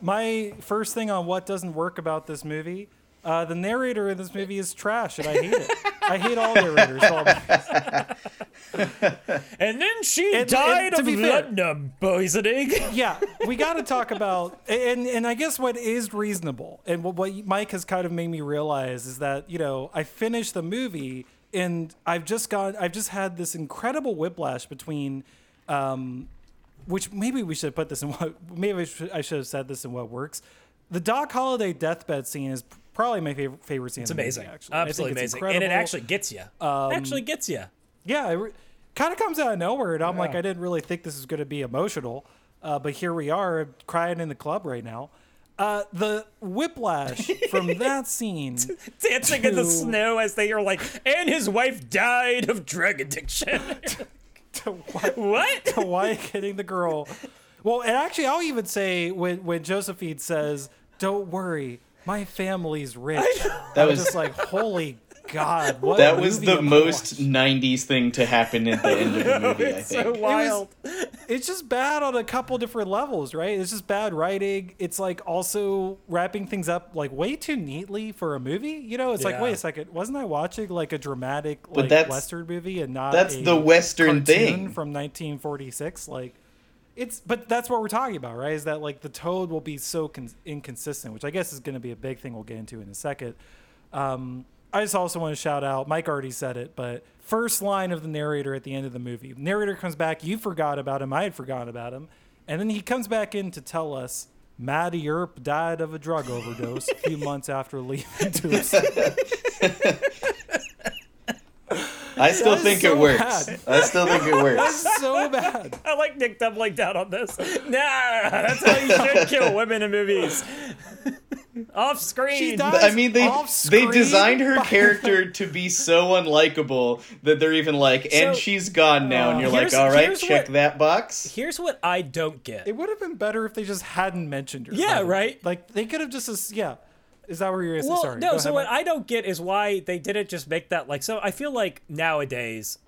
My first thing on what doesn't work about this movie, uh, the narrator in this movie is trash, and I hate it. I hate all narrators. All And then she And- and died to of laudanum poisoning. yeah, we got to talk about and and I guess what is reasonable and what, what Mike has kind of made me realize is that you know I finished the movie and I've just got I've just had this incredible whiplash between, um, which maybe we should put this in what maybe I should, I should have said this in what works. The Doc Holliday deathbed scene is probably my favorite favorite scene. It's in the movie, amazing, actually, absolutely amazing, and it. Um, actually gets you. actually gets you. yeah, it re- kind of comes out of nowhere, and I'm like, I didn't really think this was going to be emotional, uh, but here we are, crying in the club right now. Uh, the whiplash from that scene, Dancing in the snow as they are like, and his wife died of drug addiction. to why, what? to why hitting the girl. Well, and actually, I'll even say when when Josephine says, "Don't worry, my family's rich," That I was was- just like, "Holy God, what That was the most watching? '90s thing to happen at the end of the movie. I it's so think. wild. It's just bad on a couple different levels, right? It's just bad writing. It's like also wrapping things up like way too neatly for a movie. You know, it's like wait a second, wasn't I watching like a dramatic like that's- western movie and not that's a the Western thing. from 1946? Like, it's but that's what we're talking about, right? Is that like the tone will be so con- inconsistent, which I guess is going to be a big thing we'll get into in a second. Um, I just also want to shout out. Mike already said it, but first line of the narrator at the end of the movie. Narrator comes back. You forgot about him. I had forgotten about him, and then he comes back in to tell us Matty Earp died of a drug overdose a few months after leaving Tombstone. I still think so it works. bad. I still think it works. That's so bad. I like Nick doubling down on this. Nah, that's how you should kill women in movies. Off screen. She died. I mean, they Off they screen designed her character to be so unlikable that they're even like, and So- she's gone now, and you're uh, like, Here's- all right, here's check what- that box. Here's what I don't get. It would have been better if they just hadn't mentioned her. Yeah, by the way. right? Like they could have just, as- yeah. Is that where you're? well, sorry. no. Go So ahead, what Mike. I don't get is why they didn't just make that like. So I feel like nowadays,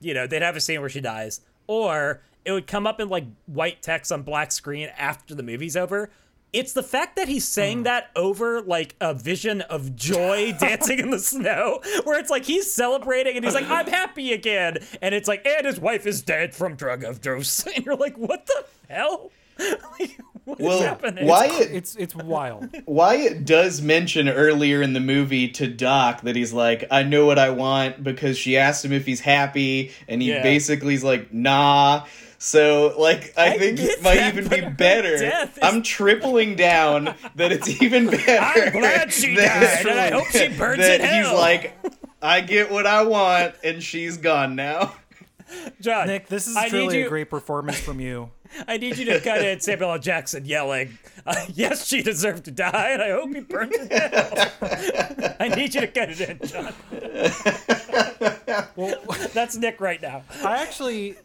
you know, they'd have a scene where she dies, or it would come up in like white text on black screen after the movie's over. It's the fact that he's saying Hmm. that over like a vision of joy dancing in the snow, where it's like he's celebrating and he's like, I'm happy again. And it's like, and his wife is dead from drug overdose. And you're like, what the hell? Like, what is Well, happening? Wyatt It's it's wild. Wyatt does mention earlier in the movie to Doc that he's like, I know what I want because she asked him if he's happy, and he Yeah. basically is like, nah. So, like, I, I think it might that, even be better. is- I'm tripling down that it's even better. I'm glad she that- died, and I hope she burns that in he's hell. like, I get what I want, and she's gone now. John, Nick, this is I truly you- a great performance from you. I need you to cut in Samuel L. Jackson yelling, uh, "Yes, she deserved to die, and I hope he burns in hell." I need you to cut it in, John. Well, That's Nick right now. I actually,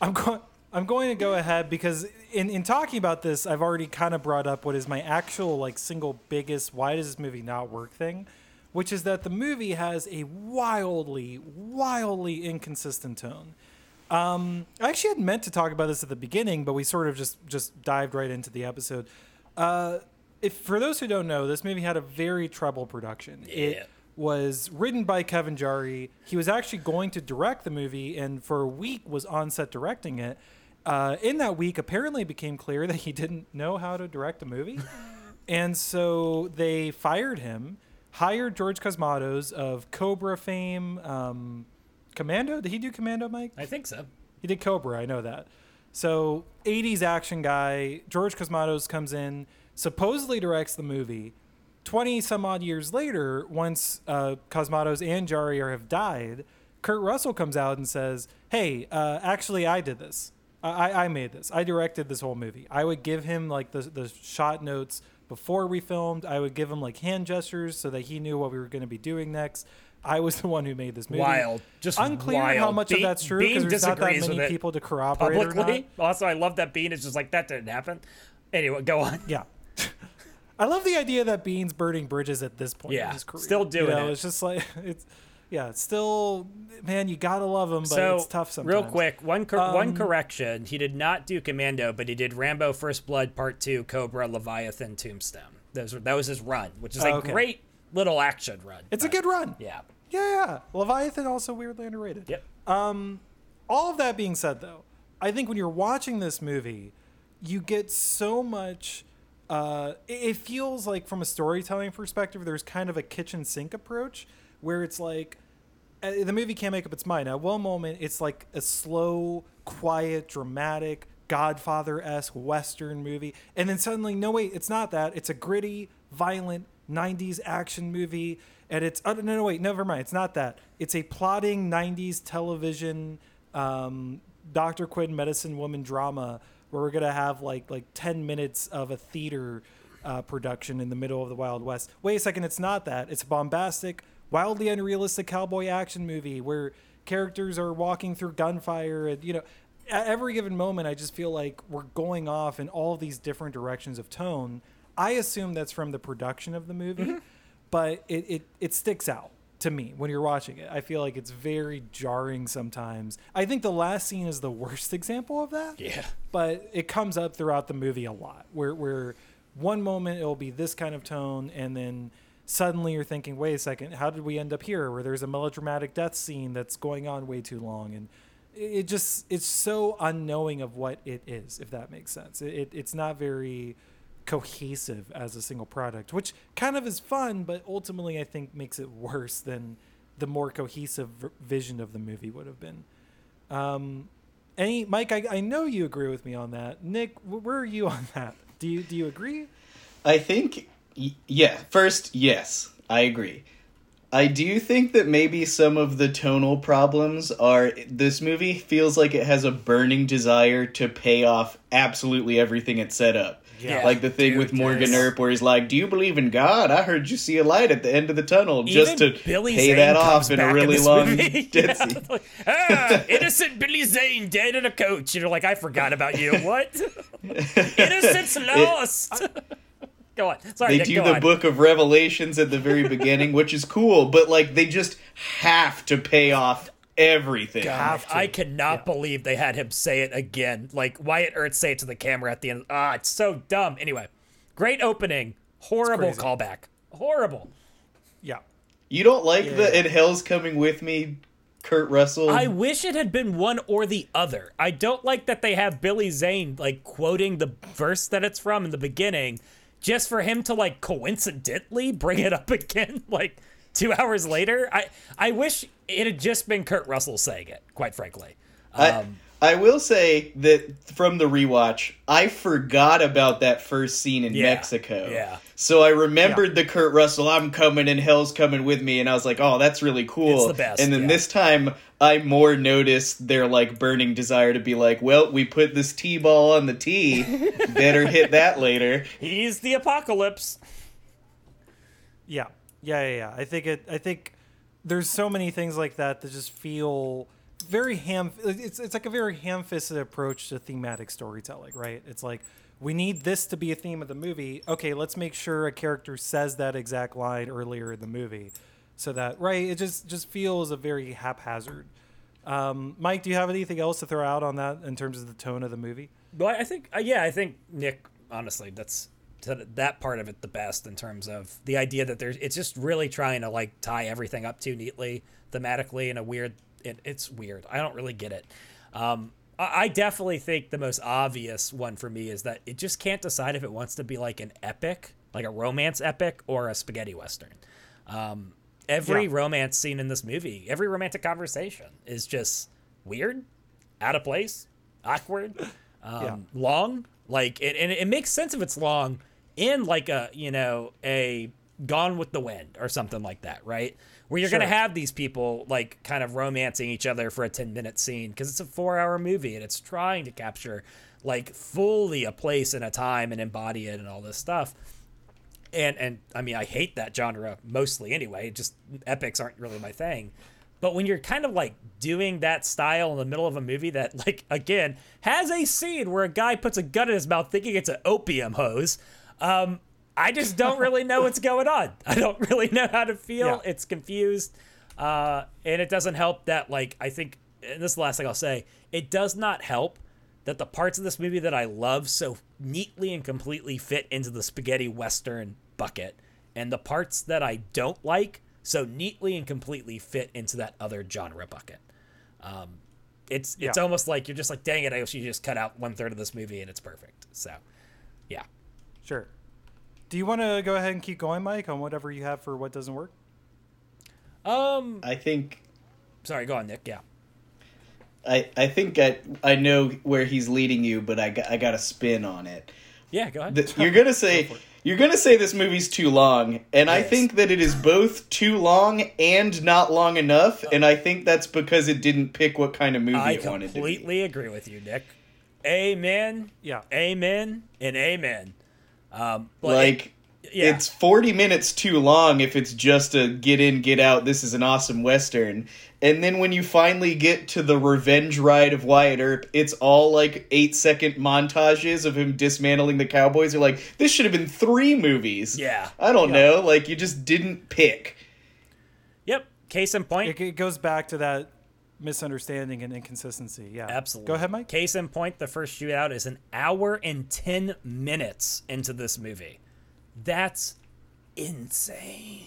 I'm going. I'm going to go ahead because in, in talking about this, I've already kind of brought up what is my actual like single biggest why does this movie not work thing, which is that the movie has a wildly, wildly inconsistent tone. Um, I actually had meant to talk about this at the beginning, but we sort of just just dived right into the episode. Uh, if for those who don't know, this movie had a very troubled production. Yeah. It was written by Kevin Jarre. He was actually going to direct the movie, and for a week was on set directing it. Uh, in that week, apparently, it became clear that he didn't know how to direct a movie, and so they fired him. Hired George Cosmatos of Cobra fame, um, Commando. Did he do Commando, Mike? I think so. He did Cobra, I know that. So, 80s action guy, George Cosmatos comes in, supposedly directs the movie. 20 some odd years later, once uh, Cosmatos and Jarre are- have died, Kurt Russell comes out and says, Hey, uh, actually, I did this. I, I- I made this. I directed this whole movie. I would give him like the, the shot notes before we filmed. I would give him like hand gestures so that he knew what we were going to be doing next. I was the one who made this movie. Wild. Just unclear how much Biehn- of that's true because there's not that many people to corroborate. Publicly. Also, I love that Biehn is just like that didn't happen. Anyway, go on. Yeah. I love the idea that Biehn's burning bridges at this point Yeah, in his career. still doing you know, it. It's just like it's yeah, it's still man, you gotta love him, but so it's tough sometimes. real quick, one cor- one Um, correction: he did not do Commando, but he did Rambo: First Blood Part Two, Cobra, Leviathan, Tombstone. Those were, that was his run, which is a Oh, okay. great little action run. It's a good run. Yeah. Yeah, yeah. Leviathan also weirdly underrated. Yep. Um, all of that being said though i think when you're watching this movie you get so much uh, it, feels like from a storytelling perspective there's kind of a kitchen sink approach where it's like uh, the movie can't make up its mind at one moment it's like a slow quiet dramatic godfather-esque western movie and then suddenly no wait it's not that it's a gritty violent 90s action movie and it's oh, no no wait never mind it's not that. It's a plotting 90s television um, dr quinn medicine woman drama where we're gonna have like like 10 minutes of a theater uh, production in the middle of the wild west. Wait a second it's not that. It's a bombastic wildly unrealistic cowboy action movie where characters are walking through gunfire and you know at every given moment i just feel like we're going off in all these different directions of tone i assume that's from the production of the movie mm-hmm. but it, it, it sticks out to me when you're watching it. I feel like it's very jarring sometimes. I think the last scene is the worst example of that. Yeah. But it comes up throughout the movie a lot where where one moment it'll be this kind of tone and then suddenly you're thinking, wait a second, how did we end up here? Where there's a melodramatic death scene that's going on way too long and it just it's so unknowing of what it is, if that makes sense. It, it it's not very cohesive as a single product, which kind of is fun, but ultimately I think makes it worse than the more cohesive v- vision of the movie would have been. Um, any Mike, I, I know you agree with me on that. Nick, wh- where are you on that? Do you do you agree? I think, y- yeah. First, yes, I agree. I do think that maybe some of the tonal problems are this movie feels like it has a burning desire to pay off absolutely everything it set up. Yeah. like the thing Dude, with Morgan. Earp, where he's like, "Do you believe in God? I heard you see a light at the end of the tunnel." just Even to Billy pay Zane that off in a really this long Yeah, like, ah, innocent Billy Zane dead in a coach. And you're like, I forgot about you. What? Innocence lost. go on. Sorry, They Nick, do the on. Book of Revelations at the very beginning, which is cool, but like they just have to pay off everything. Have to. I cannot believe they had him say it again. Like Wyatt Earp say it to the camera at the end. Ah, it's so dumb. Anyway, great opening. Horrible callback. Horrible. Yeah. You don't like Yeah. the "And Hell's Coming with Me," Kurt Russell. I wish it had been one or the other. I don't like that they have Billy Zane like quoting the verse that it's from in the beginning, just for him to like coincidentally bring it up again like two hours later. I I wish it had just been Kurt Russell saying it. Quite frankly. I, um, I will say that from the rewatch, I forgot about that first scene in Yeah, Mexico. yeah. So I remembered the Kurt Russell, I'm coming and hell's coming with me, and I was like, oh, that's really cool. It's the best, and then yeah. this time, I more noticed their like burning desire to be like, well, we put this T ball on the tee, better hit that later. He's the apocalypse. Yeah, yeah, yeah, yeah. I think it. I think there's so many things like that that just feel very ham. It's it's like a very ham-fisted approach to thematic storytelling, right? It's like we need this to be a theme of the movie. Okay, let's make sure a character says that exact line earlier in the movie, so that right. It just just feels a very haphazard. Um, Mike, do you have anything else to throw out on that in terms of the tone of the movie? Well, I think, uh, yeah, I think Nick. Honestly, that's to that part of it the best in terms of the idea that there's. It's just really trying to like tie everything up too neatly, thematically in a weird. It, it's weird. I don't really get it. Um, I, I definitely think the most obvious one for me is that it just can't decide if it wants to be like an epic, like a romance epic, or a spaghetti western. Um, every Yeah. romance scene in this movie, every romantic conversation is just weird, out of place, awkward, um, Yeah. long. Like, it, and it makes sense if it's long in like a you know a Gone with the Wind or something like that, right? Where you're gonna have these people like kind of romancing each other for a ten minute scene because it's a four hour movie and it's trying to capture like fully a place and a time and embody it and all this stuff and and I mean I hate that genre mostly anyway. Just epics aren't really my thing. But when you're kind of like doing that style in the middle of a movie that like again has a scene where a guy puts a gun in his mouth thinking it's an opium hose, um, I just don't really know what's going on. I don't really know how to feel. Yeah. It's confused, uh, and it doesn't help that like I think. And this is the last thing I'll say. It does not help that the parts of this movie that I love so neatly and completely fit into the spaghetti western bucket, and the parts that I don't like so neatly and completely fit into that other genre bucket. Um, it's it's Yeah. almost like you're just like, dang it, I wish you just cut out one third of this movie and it's perfect. So, yeah. Sure. Do you want to go ahead and keep going, Mike, on whatever you have for what doesn't work? Um, I think sorry, go on, Nick. Yeah. I I think I I know where he's leading you, but I got, I got a spin on it. Yeah, go ahead. Th- You're gonna say you're gonna say this movie's too long, and I think that it is both too long and not long enough, and I think that's because it didn't pick what kind of movie I it wanted to be. completely agree with you, Nick. Amen. Yeah. Amen and amen. Um, but Like yeah. it's 40 minutes too long if it's just a get in get out this is an awesome western and then when you finally get to the revenge ride of wyatt earp it's all like eight second montages of him dismantling the cowboys you're like this should have been three movies Yeah. i don't know like you just didn't pick Yep. Case in point. It, it goes back to that misunderstanding and inconsistency. Yeah, Absolutely. Go ahead, Mike. Case in point, the first shootout is an hour and 10 minutes into this movie. That's insane.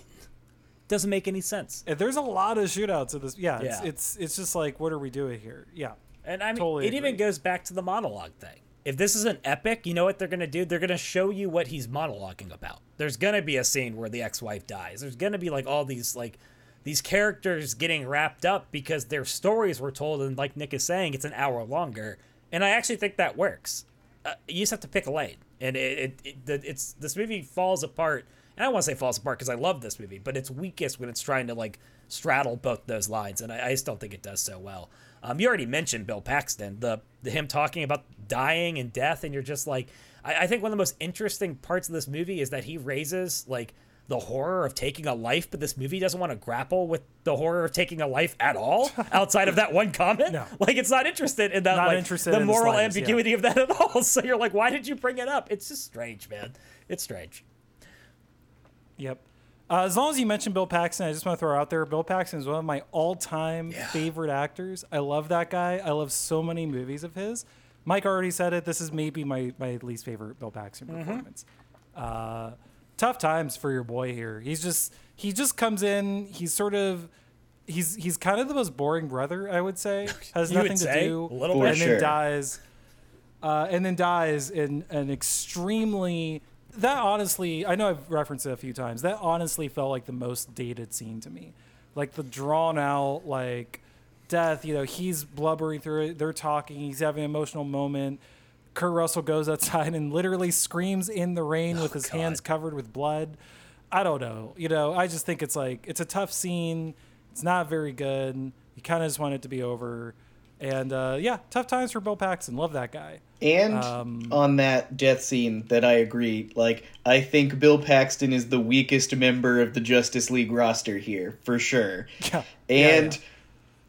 Doesn't make any sense. Uh, There's a lot of shootouts in this. Yeah, It's, Yeah. it's it's just like, what are we doing here? Yeah. And I mean, Totally it even goes back to the monologue thing. If this is an epic, you know what they're going to do? They're going to show you what he's monologuing about. There's going to be a scene where the ex-wife dies. There's going to be like all these like these characters getting wrapped up because their stories were told and like Nick is saying it's an hour longer. And I actually think that works. Uh, you just have to pick a lane. And it, it, it it's this movie falls apart. And I don't want to say falls apart because I love this movie, but it's weakest when it's trying to like straddle both those lines, and I, I just don't think it does so well. Um, you already mentioned Bill Paxton, the, the him talking about dying and death, and you're just like, I, I think one of the most interesting parts of this movie is that he raises like the horror of taking a life, but this movie doesn't want to grapple with the horror of taking a life at all outside of that one comment. No. Like it's not interested in that Not like interested the in the moral yeah. ambiguity of that at all. So you're like, why did you bring it up? It's just strange, man. It's strange. Yep. Uh, as long as you mentioned Bill Paxton, I just want to throw out there Bill Paxton is one of my all-time favorite actors. I love that guy. I love so many movies of his. Mike already said it. This is maybe my, my least favorite Bill Paxton performance. Uh, tough times for your boy here. He's just he just comes in. He's sort of he's he's kind of the most boring brother I would say. Has You would nothing to say? do A little For and sure. then dies uh, and then dies in an extremely that honestly i know i've referenced it a few times that honestly felt like the most dated scene to me like the drawn out like death you know he's blubbering through it they're talking he's having an emotional moment kurt russell goes outside and literally screams in the rain with his hands covered with blood i don't know you know i just think it's like it's a tough scene it's not very good you kind of just want it to be over and uh, yeah tough times for bill paxton love that guy And Um, on that death scene, that I agree. Like, I think Bill Paxton is the weakest member of the Justice League roster here, for sure. Yeah. And Yeah, yeah.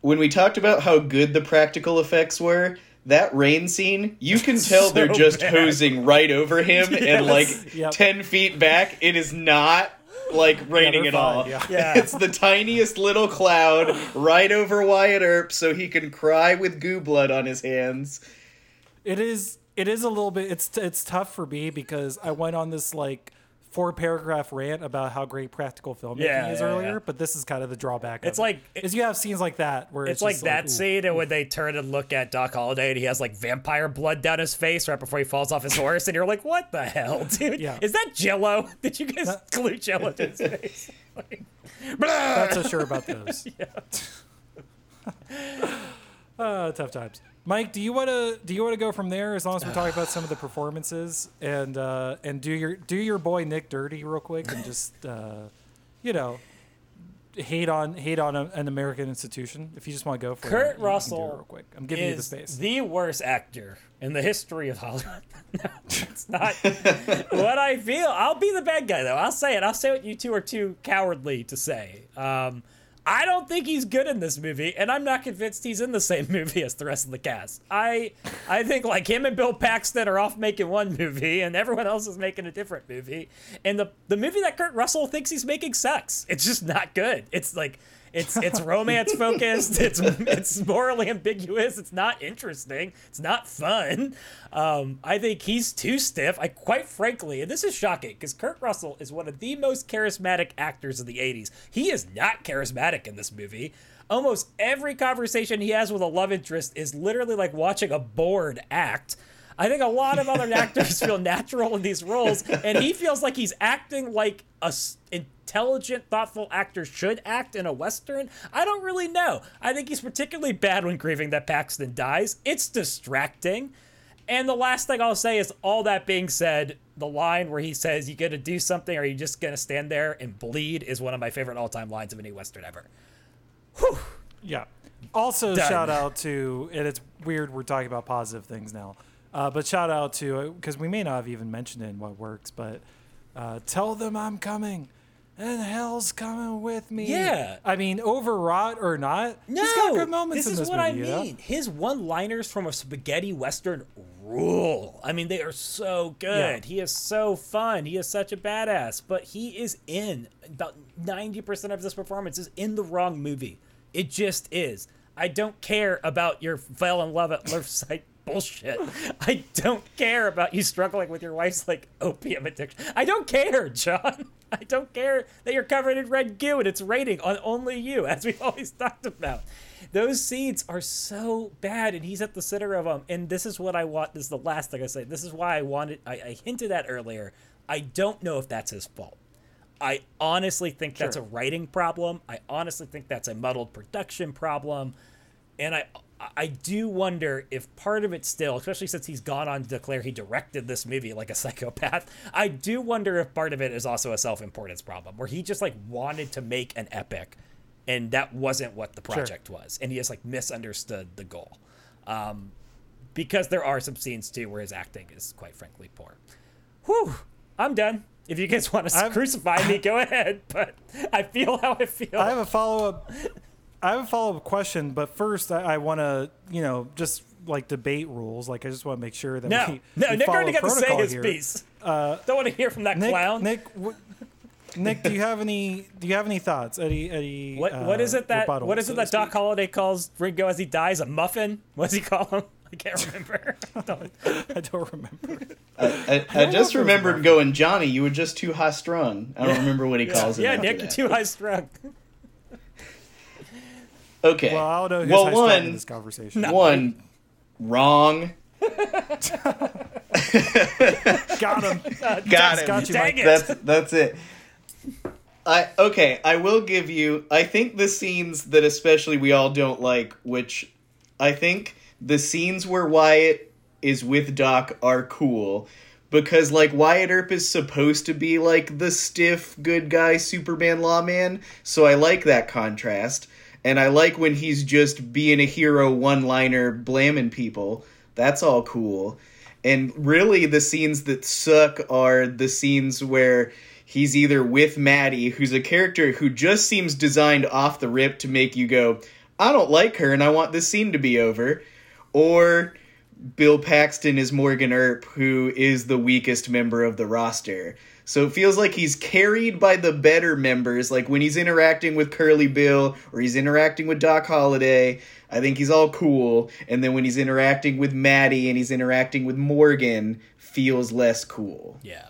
when we talked about how good the practical effects were, that rain scene, you can tell they're just bad. hosing right over him and like Yep. 10 feet back. It is not like raining they're at all. yeah. Yeah. It's the tiniest little cloud right over Wyatt Earp so he can cry with goo blood on his hands. It is. It is a little bit. It's it's tough for me because I went on this like four paragraph rant about how great practical filmmaking Yeah, is yeah, earlier, yeah. but this is kind of the drawback. It's it, like- is you have scenes like that where it's, It's like that ooh. scene and when they turn and look at Doc Holliday and he has like vampire blood down his face right before he falls off his horse, and you're like, "What the hell, dude? Yeah. Is that Jello? Did you guys glue Jello to his face?" Like. Not so sure about those. uh, tough times. Mike, do you want to do you want to go from there? As long as we're talking about some of the performances and uh, and do your do your boy Nick dirty real quick and just uh, you know hate on hate on a, an American institution. If you just want to go for Kurt it, you- you can do it Russell real quick. I'm giving you the is space. the worst actor in the history of Hollywood. no, it's not what I feel. I'll be the bad guy though. I'll say it. I'll say what you two are too cowardly to say. Um, I don't think he's good in this movie, and I'm not convinced he's in the same movie as the rest of the cast. I I think like him and Bill Paxton are off making one movie, and everyone else is making a different movie. And the the movie that Kurt Russell thinks he's making sucks. It's just not good. It's like it's it's romance focused. It's it's morally ambiguous. It's not interesting. It's not fun. Um, I think he's too stiff. I quite frankly, and this is shocking because Kurt Russell is one of the most charismatic actors of the '80s. He is not charismatic in this movie. Almost every conversation he has with a love interest is literally like watching a bored act. I think a lot of other actors feel natural in these roles, and he feels like he's acting like a intelligent, thoughtful actor should act in a western. I don't really know. I think he's particularly bad when grieving that Paxton dies. It's distracting. And the last thing I'll say is, all that being said, the line where he says, "You gonna do something, or you just gonna stand there and bleed?" is one of my favorite all-time lines of any western ever. Yeah. Also, Done. shout out to, and it's weird we're talking about positive things now, uh, but shout out to, because we may not have even mentioned it in what works, but uh, Tell Them I'm Coming. And hell's coming with me. Yeah. I mean, overwrought or not, No, he's got good moments this is this what movie. I you know? mean. His one-liners from a spaghetti western rule. I mean, they are so good. Yeah. He is so fun. He is such a badass. But he is in about ninety percent of this performance is in the wrong movie. It just is. I don't care about your fell in love at first sight bullshit. I don't care about you struggling with your wife's like opium addiction. I don't care, John. I don't care that you're covered in red goo and it's raining on only you, as we've always talked about. Those scenes are so bad, and he's at the center of them. And this is what I want. This is the last thing I say. This is why I wanted. I, I hinted at earlier. I don't know if that's his fault. I honestly think that's a writing problem. I honestly think that's a muddled production problem. And I I do wonder if part of it still, especially since he's gone on to declare he directed this movie like a psychopath, I do wonder if part of it is also a self-importance problem where he just like wanted to make an epic and that wasn't what the project was. And he just like misunderstood the goal. Um, because there are some scenes too where his acting is quite frankly poor. Whew, I'm done. If you guys want to I've- crucify me, go ahead. But I feel how I feel. I have a follow up. I have a follow up question, but first I, I want to, you know, just like debate rules. Like I just want to make sure that no, we, no, we Nick follow already got to say protocol his here. piece. Don't want to hear from that Nick, clown. Nick, wh- Nick, do you have any? Do you have any thoughts? Any? any what what uh, is it that what is it to that Doc speak? Holliday calls Ringo as he dies? A muffin? What does he call him? I can't remember. I don't remember. I, I, I just know if it was remembered about- going, Johnny, you were just too high strung. I don't remember what he calls it. yeah, Nick, you're that. too high strung. Okay. Well, I don't know who's well, high strung in one, this conversation. one, wrong. Got him. Got him. got you, Dang Mike. it. That's that's it. I okay, I will give you I think the scenes that especially we all don't like, which I think the scenes where Wyatt is with Doc are cool because like Wyatt Earp is supposed to be like the stiff good guy Superman lawman, so I like that contrast. And I like when he's just being a hero one-liner blaming people. That's all cool. And really, the scenes that suck are the scenes where he's either with Maddie, who's a character who just seems designed off the rip to make you go, I don't like her and I want this scene to be over, or Bill Paxton is Morgan Earp, who is the weakest member of the roster. So it feels like he's carried by the better members. Like when he's interacting with Curly Bill or he's interacting with Doc Holliday, I think he's all cool. And then when he's interacting with Maddie and he's interacting with Morgan, feels less cool. Yeah,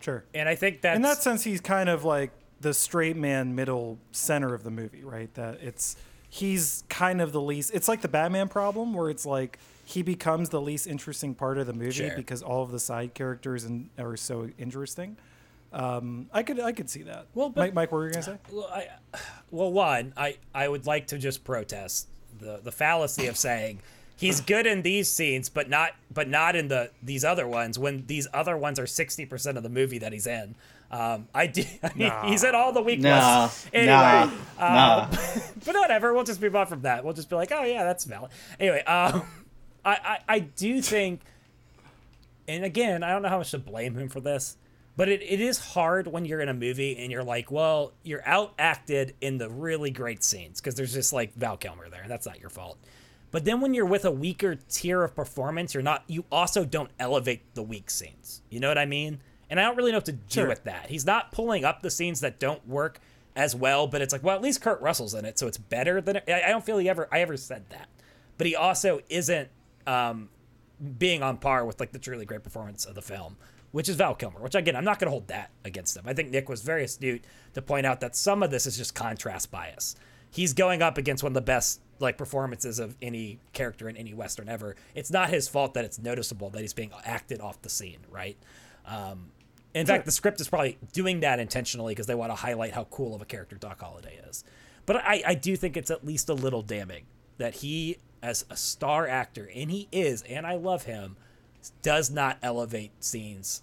Sure. and I think that's In that sense, he's kind of like the straight man middle center of the movie, right? That it's he's kind of the least. It's like the Batman problem, where it's like he becomes the least interesting part of the movie Sure. because all of the side characters and are so interesting. Um, I could I could see that. Well, but- Mike, Mike, what were you gonna say? Well, I, well, one, I, I would like to just protest the, the fallacy of saying he's good in these scenes, but not but not in the these other ones. When these other ones are sixty percent of the movie that he's in. Um, I do. I mean, he's in all the weak Nah, ones. Anyway, nah, uh, nah. but whatever. We'll just move on from that. We'll just be like, oh yeah, that's valid. Anyway, um, I, I I do think, and again, I don't know how much to blame him for this, but it, it is hard when you're in a movie and you're like, well, you're out acted in the really great scenes because there's just like Val Kilmer there. and That's not your fault. But then when you're with a weaker tier of performance, you're not. You also don't elevate the weak scenes. You know what I mean? And I don't really know what to do Sure. with that. He's not pulling up the scenes that don't work as well, but it's like, well, at least Kurt Russell's in it, so it's better than. I I don't feel he ever. I ever said that, but he also isn't um, being on par with like the truly great performance of the film, which is Val Kilmer. Which again, I'm not going to hold that against him. I think Nick was very astute to point out that some of this is just contrast bias. He's going up against one of the best like performances of any character in any western ever. It's not his fault that it's noticeable that he's being acted off the scene, right? Um, in fact, the script is probably doing that intentionally because they want to highlight how cool of a character Doc Holliday is. But I, I do think it's at least a little damning that he, as a star actor, and he is, and I love him, does not elevate scenes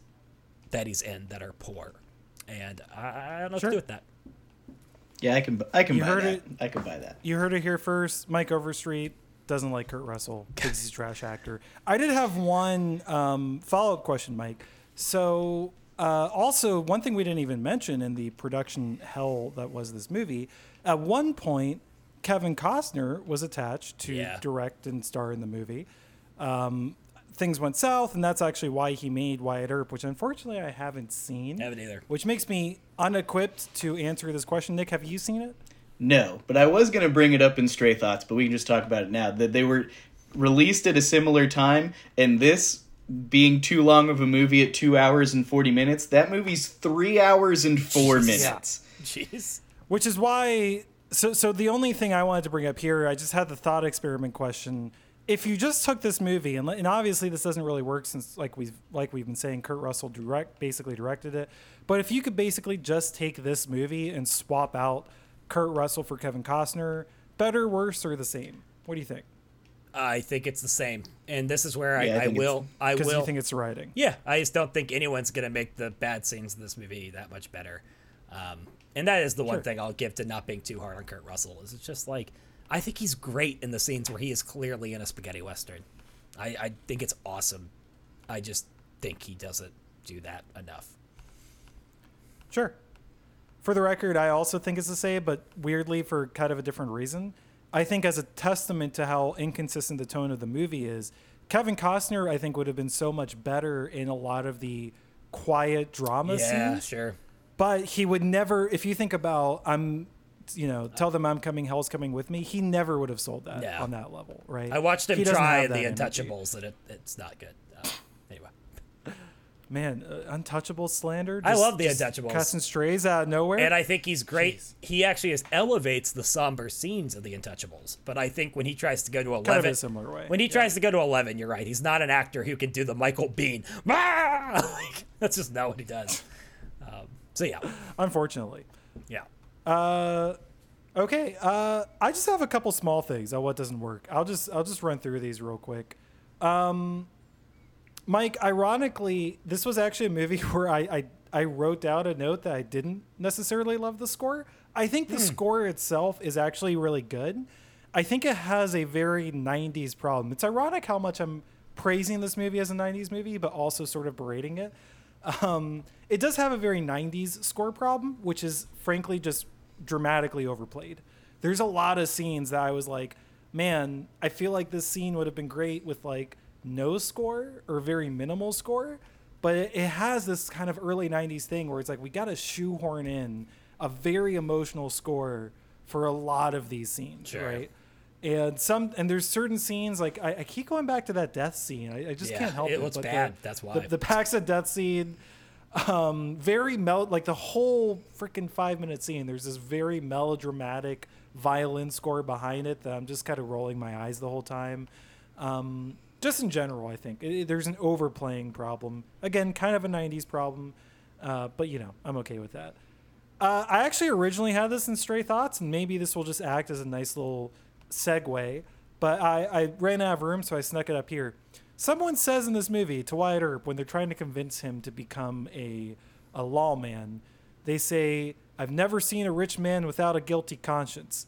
that he's in that are poor. And I, I don't know Sure. what to do with that. Yeah, I can I can You buy heard that. it. I can buy that. You heard it here first. Mike Overstreet doesn't like Kurt Russell. Thinks he's a trash actor. I did have one um, follow up question, Mike. So Uh, also, one thing we didn't even mention in the production hell that was this movie, at one point, Kevin Costner was attached to Yeah. direct and star in the movie. Um, things went south, and that's actually why he made Wyatt Earp, which unfortunately I haven't seen. Haven't either. Which makes me unequipped to answer this question. Nick, have you seen it? No, but I was going to bring it up in Stray Thoughts, but we can just talk about it now. That they were released at a similar time, and this being too long of a movie at two hours and 40 minutes, that movie's three hours and four minutes. Jeez. Which is why. So, so the only thing I wanted to bring up here, I just had the thought experiment question. If you just took this movie, and, and obviously this doesn't really work since, like we've like we've been saying, Kurt Russell direct basically directed it. But if you could basically just take this movie and swap out Kurt Russell for Kevin Costner, better, worse, or the same? What do you think? I think it's the same, and this is where I, Yeah, I I, think it's- will. I will. you think it's writing. Yeah, I just don't think anyone's gonna make the bad scenes in this movie that much better. Um, and that is the one thing I'll give to not being too hard on Kurt Russell. Is it's just like I think he's great in the scenes where he is clearly in a spaghetti western. I, I think it's awesome. I just think he doesn't do that enough. Sure. For the record, I also think it's the same, but weirdly for kind of a different reason. I think as a testament to how inconsistent the tone of the movie is, Kevin Costner, I think, would have been so much better in a lot of the quiet drama yeah, scenes. sure. But he would never, if you think about, I'm, you know, tell them I'm coming, hell's coming with me. He never would have sold that No. on that level, right? I watched him He try the that energy. Untouchables, and it, it's not good. Uh, anyway, Man, uh, untouchable slander. I love The just Untouchables. Casting strays out of nowhere. and I think he's great. He actually is, elevates the somber scenes of the Untouchables. But I think when he tries to go to eleven, Kind of a similar way, When he yeah. tries to go to eleven, you're right. He's not an actor who can do the Michael Biehn. Like, that's just not what he does. Um, so yeah, Unfortunately. yeah. Uh, okay. Uh, I just have a couple small things on what doesn't work. I'll just I'll just run through these real quick. Um, Mike, ironically, this was actually a movie where I, I I wrote down a note that I didn't necessarily love the score. I think the score itself is actually really good. I think it has a very 90s problem. It's ironic how much I'm praising this movie as a 90s movie, but also sort of berating it. Um, it does have a very 90s score problem, which is frankly just dramatically overplayed. There's a lot of scenes that I was like, man, I feel like this scene would have been great with like no score or very minimal score. But it, it has this kind of early 90s thing where it's like, we got to shoehorn in a very emotional score for a lot of these scenes, Sure. right? And some and there's certain scenes like I, I keep going back to that death scene. I, I just Yeah, can't help it it. looks but the- bad, that's why. The, the Paxa death scene, um, very mel like the whole freaking five minute scene. There's this very melodramatic violin score behind it that I'm just kind of rolling my eyes the whole time. Um, just in general, I think it, there's an overplaying problem. Again, kind of a '90s problem, uh, but you know I'm okay with that. Uh, I actually originally had this in Stray Thoughts, and maybe this will just act as a nice little segue. But I, I ran out of room, so I snuck it up here. Someone says in this movie to Wyatt Earp when they're trying to convince him to become a a lawman, they say, "I've never seen a rich man without a guilty conscience."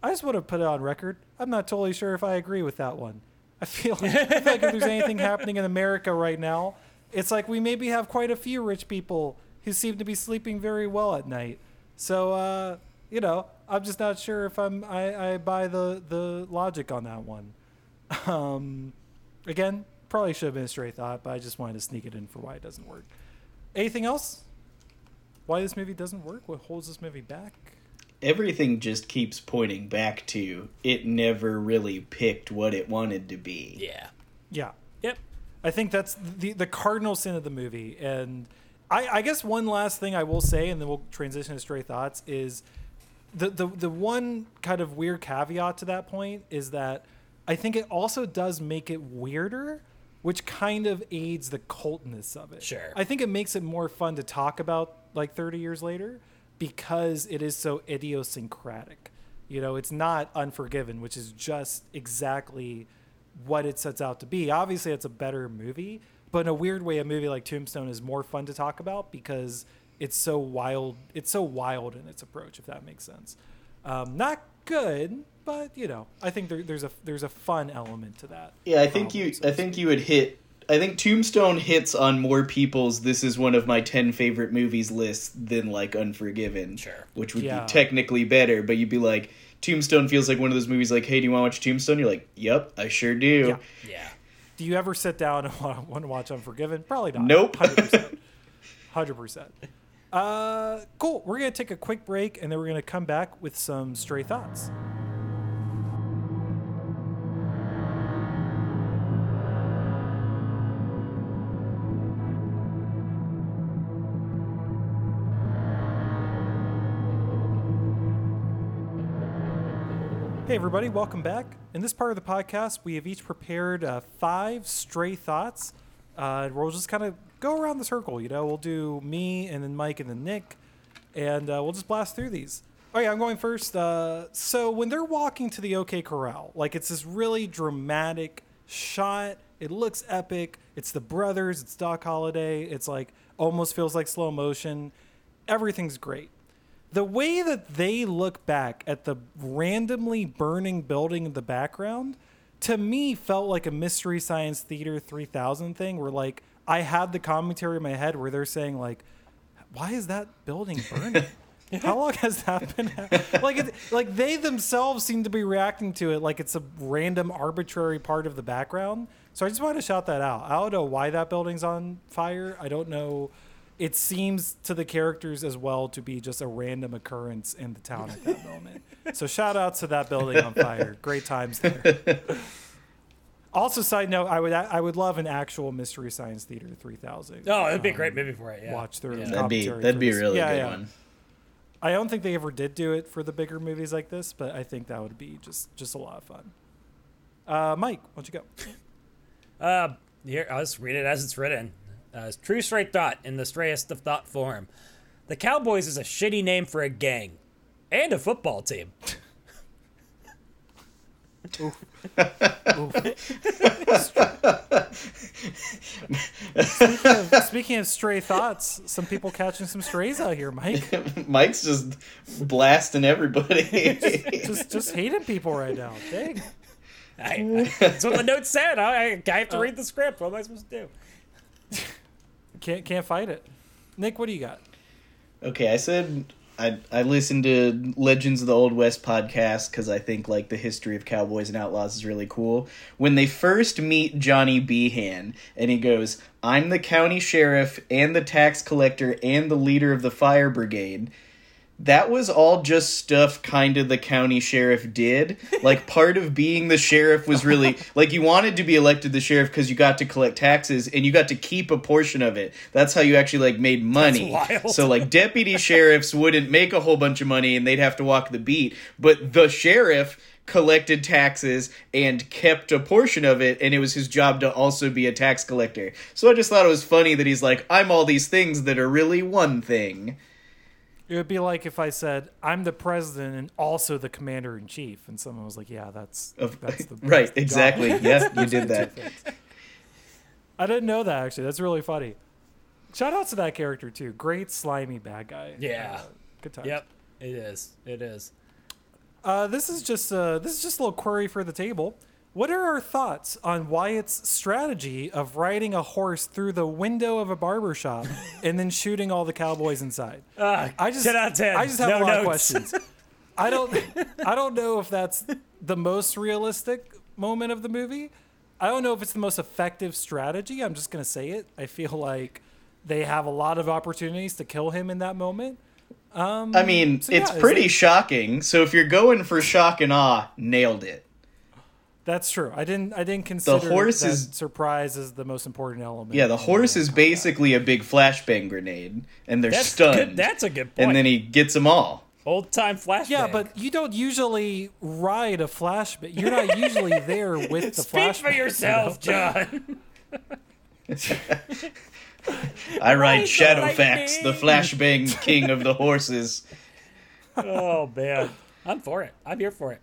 I just want to put it on record. I'm not totally sure if I agree with that one. I feel, I feel like if there's anything happening in America right now, it's like we maybe have quite a few rich people who seem to be sleeping very well at night. So, uh, you know, I'm just not sure if I'm I, I buy the the logic on that one. Um, again, probably should have been a straight thought, but I just wanted to sneak it in for why it doesn't work. Anything else? Why this movie doesn't work? What holds this movie back? Everything just keeps pointing back to it never really picked what it wanted to be. Yeah. Yeah, Yep. I think that's the the cardinal sin of the movie. And I, I guess one last thing I will say, and then we'll transition to stray thoughts, is the, the the one kind of weird caveat to that point is that I think it also does make it weirder, which kind of aids the cultness of it. Sure. I think it makes it more fun to talk about like 30 years later because it is so idiosyncratic. You know, it's not Unforgiven, which is just exactly what it sets out to be. Obviously, it's a better movie, but in a weird way, a movie like Tombstone is more fun to talk about because it's so wild. It's so wild in its approach, if that makes sense. Um, not good, but you know, I think there, there's a there's a fun element to that. Yeah, I think you so I think you would hit I think Tombstone hits on more people's this is one of my 10 favorite movies list than like Unforgiven. Sure. Which would Yeah. be technically better, but you'd be like Tombstone feels like one of those movies like, "Hey, do you want to watch Tombstone?" You're like, "Yep, I sure do." Yeah. Yeah. Do you ever sit down and want to watch Unforgiven? Probably not. Nope. 100%. 100%. Uh, cool. We're going to take a quick break and then we're going to come back with some stray thoughts. Hey, everybody, welcome back. In this part of the podcast, we have each prepared uh, five stray thoughts. Uh, we'll just kind of go around the circle. You know, we'll do me and then Mike and then Nick, and uh, we'll just blast through these. Oh, yeah, I'm going first. Uh, so, when they're walking to the OK Corral, like it's this really dramatic shot, it looks epic. It's the brothers, it's Doc Holliday, it's like almost feels like slow motion. Everything's great the way that they look back at the randomly burning building in the background to me felt like a mystery science theater 3000 thing where like i had the commentary in my head where they're saying like why is that building burning? How long has that been like it, like they themselves seem to be reacting to it like it's a random arbitrary part of the background. So i just wanted to shout that out. I don't know why that building's on fire. I don't know it seems to the characters as well to be just a random occurrence in the town at that moment. So shout out to that building on fire. Great times there. Also, side note, I would I would love an actual Mystery Science Theater 3000. Oh, it'd be a great movie for it. Yeah. Watch through. Yeah. That'd be that'd be a really Yeah, good yeah. one. I don't think they ever did do it for the bigger movies like this, but I think that would be just just a lot of fun. Uh, Mike, why don't you go? Uh, here, I'll just read it as it's written. Uh, true straight thought in the strayest of thought form. The Cowboys is a shitty name for a gang and a football team. Speaking of, speaking of stray thoughts, some people catching some strays out here, Mike. Mike's just blasting everybody. Just just hating people right now. Dang. I, that's what the note said. I, I have to read the script. What am I supposed to do? Can't can't fight it. Nick, what do you got? Okay, I said I I listened to Legends of the Old West podcast because I think like the history of cowboys and outlaws is really cool. When they first meet Johnny Behan, and he goes, "I'm the county sheriff and the tax collector and the leader of the fire brigade." That was all just stuff kind of the county sheriff did. Like part of being the sheriff was really like you wanted to be elected the sheriff because you got to collect taxes and you got to keep a portion of it. That's how you actually like made money. So like deputy sheriffs wouldn't make a whole bunch of money and they'd have to walk the beat, but the sheriff collected taxes and kept a portion of it and it was his job to also be a tax collector. So I just thought it was funny that he's like I'm all these things that are really one thing. It would be like if I said I'm the president and also the commander in chief, and someone was like, "Yeah, that's Of, that's the right, that's the exactly. Yes, you did that. I didn't know that actually. That's really funny. Shout out to that character too. Great slimy bad guy. Yeah. Uh, good time. Yep, it is. It is. Uh, this is just uh, this is just a little query for the table. What are our thoughts on Wyatt's strategy of riding a horse through the window of a barber shop and then shooting all the cowboys inside? Uh, I just 10 out of 10. I just have No a lot of questions. I don't I don't know if that's the most realistic moment of the movie. I don't know if it's the most effective strategy. I'm just gonna say it. I feel like they have a lot of opportunities to kill him in that moment. I mean, So, yeah, it's is pretty it- shocking. So if you're going for shock and awe, nailed it. That's true. I didn't I didn't consider horse that is- surprise is the most important element. Yeah, the in horse is combat. basically a big flashbang grenade, and they're That's stunned. good. That's a good point. and then he gets them all. Old time flashback. Yeah, but you don't usually ride a flashback. You're not usually there with the flashbang. Speak flashback. for yourself, John. I ride Shadowfax, the lightning. flashbang king of the horses. oh man, I'm for it. I'm here for it.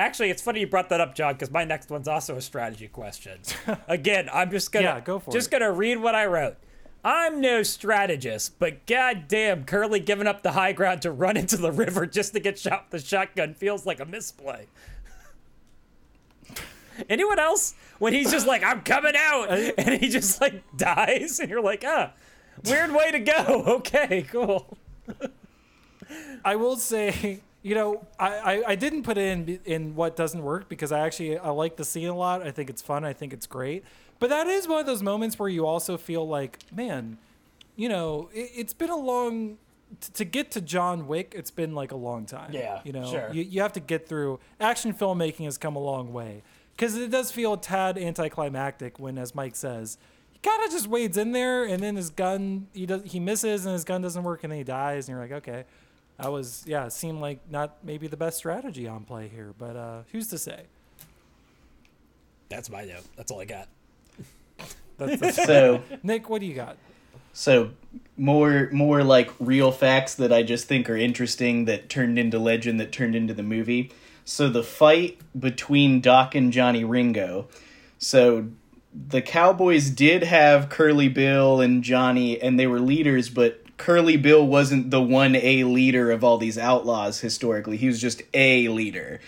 Actually, it's funny you brought that up, John, because my next one's also a strategy question. Again, I'm just gonna Yeah, go for just it. gonna read what I wrote. I'm no strategist, but goddamn, Curly giving up the high ground to run into the river just to get shot with the shotgun feels like a misplay. Anyone else? When he's just like, I'm coming out, and he just like dies, and you're like, ah, weird way to go. Okay, cool. I will say, you know, I, I, I didn't put it in in what doesn't work because I actually I like the scene a lot. I think it's fun. I think it's great. But that is one of those moments where you also feel like, man, you know, it, it's been a long t- to get to John Wick. It's been like a long time. Yeah, you know, sure. you, you have to get through. Action filmmaking has come a long way because it does feel a tad anticlimactic when, as Mike says. He kind of just wades in there, and then his gun he does he misses, and his gun doesn't work, and then he dies, and you're like, okay, that was yeah, it seemed like not maybe the best strategy on play here, but uh, who's to say? That's my note. That's all I got. That's, that's So Nick, what do you got? So more more like real facts that I just think are interesting that turned into legend that turned into the movie. So the fight between Doc and Johnny Ringo. So the Cowboys did have Curly Bill and Johnny and they were leaders, but Curly Bill wasn't the one A leader of all these outlaws historically. He was just a leader.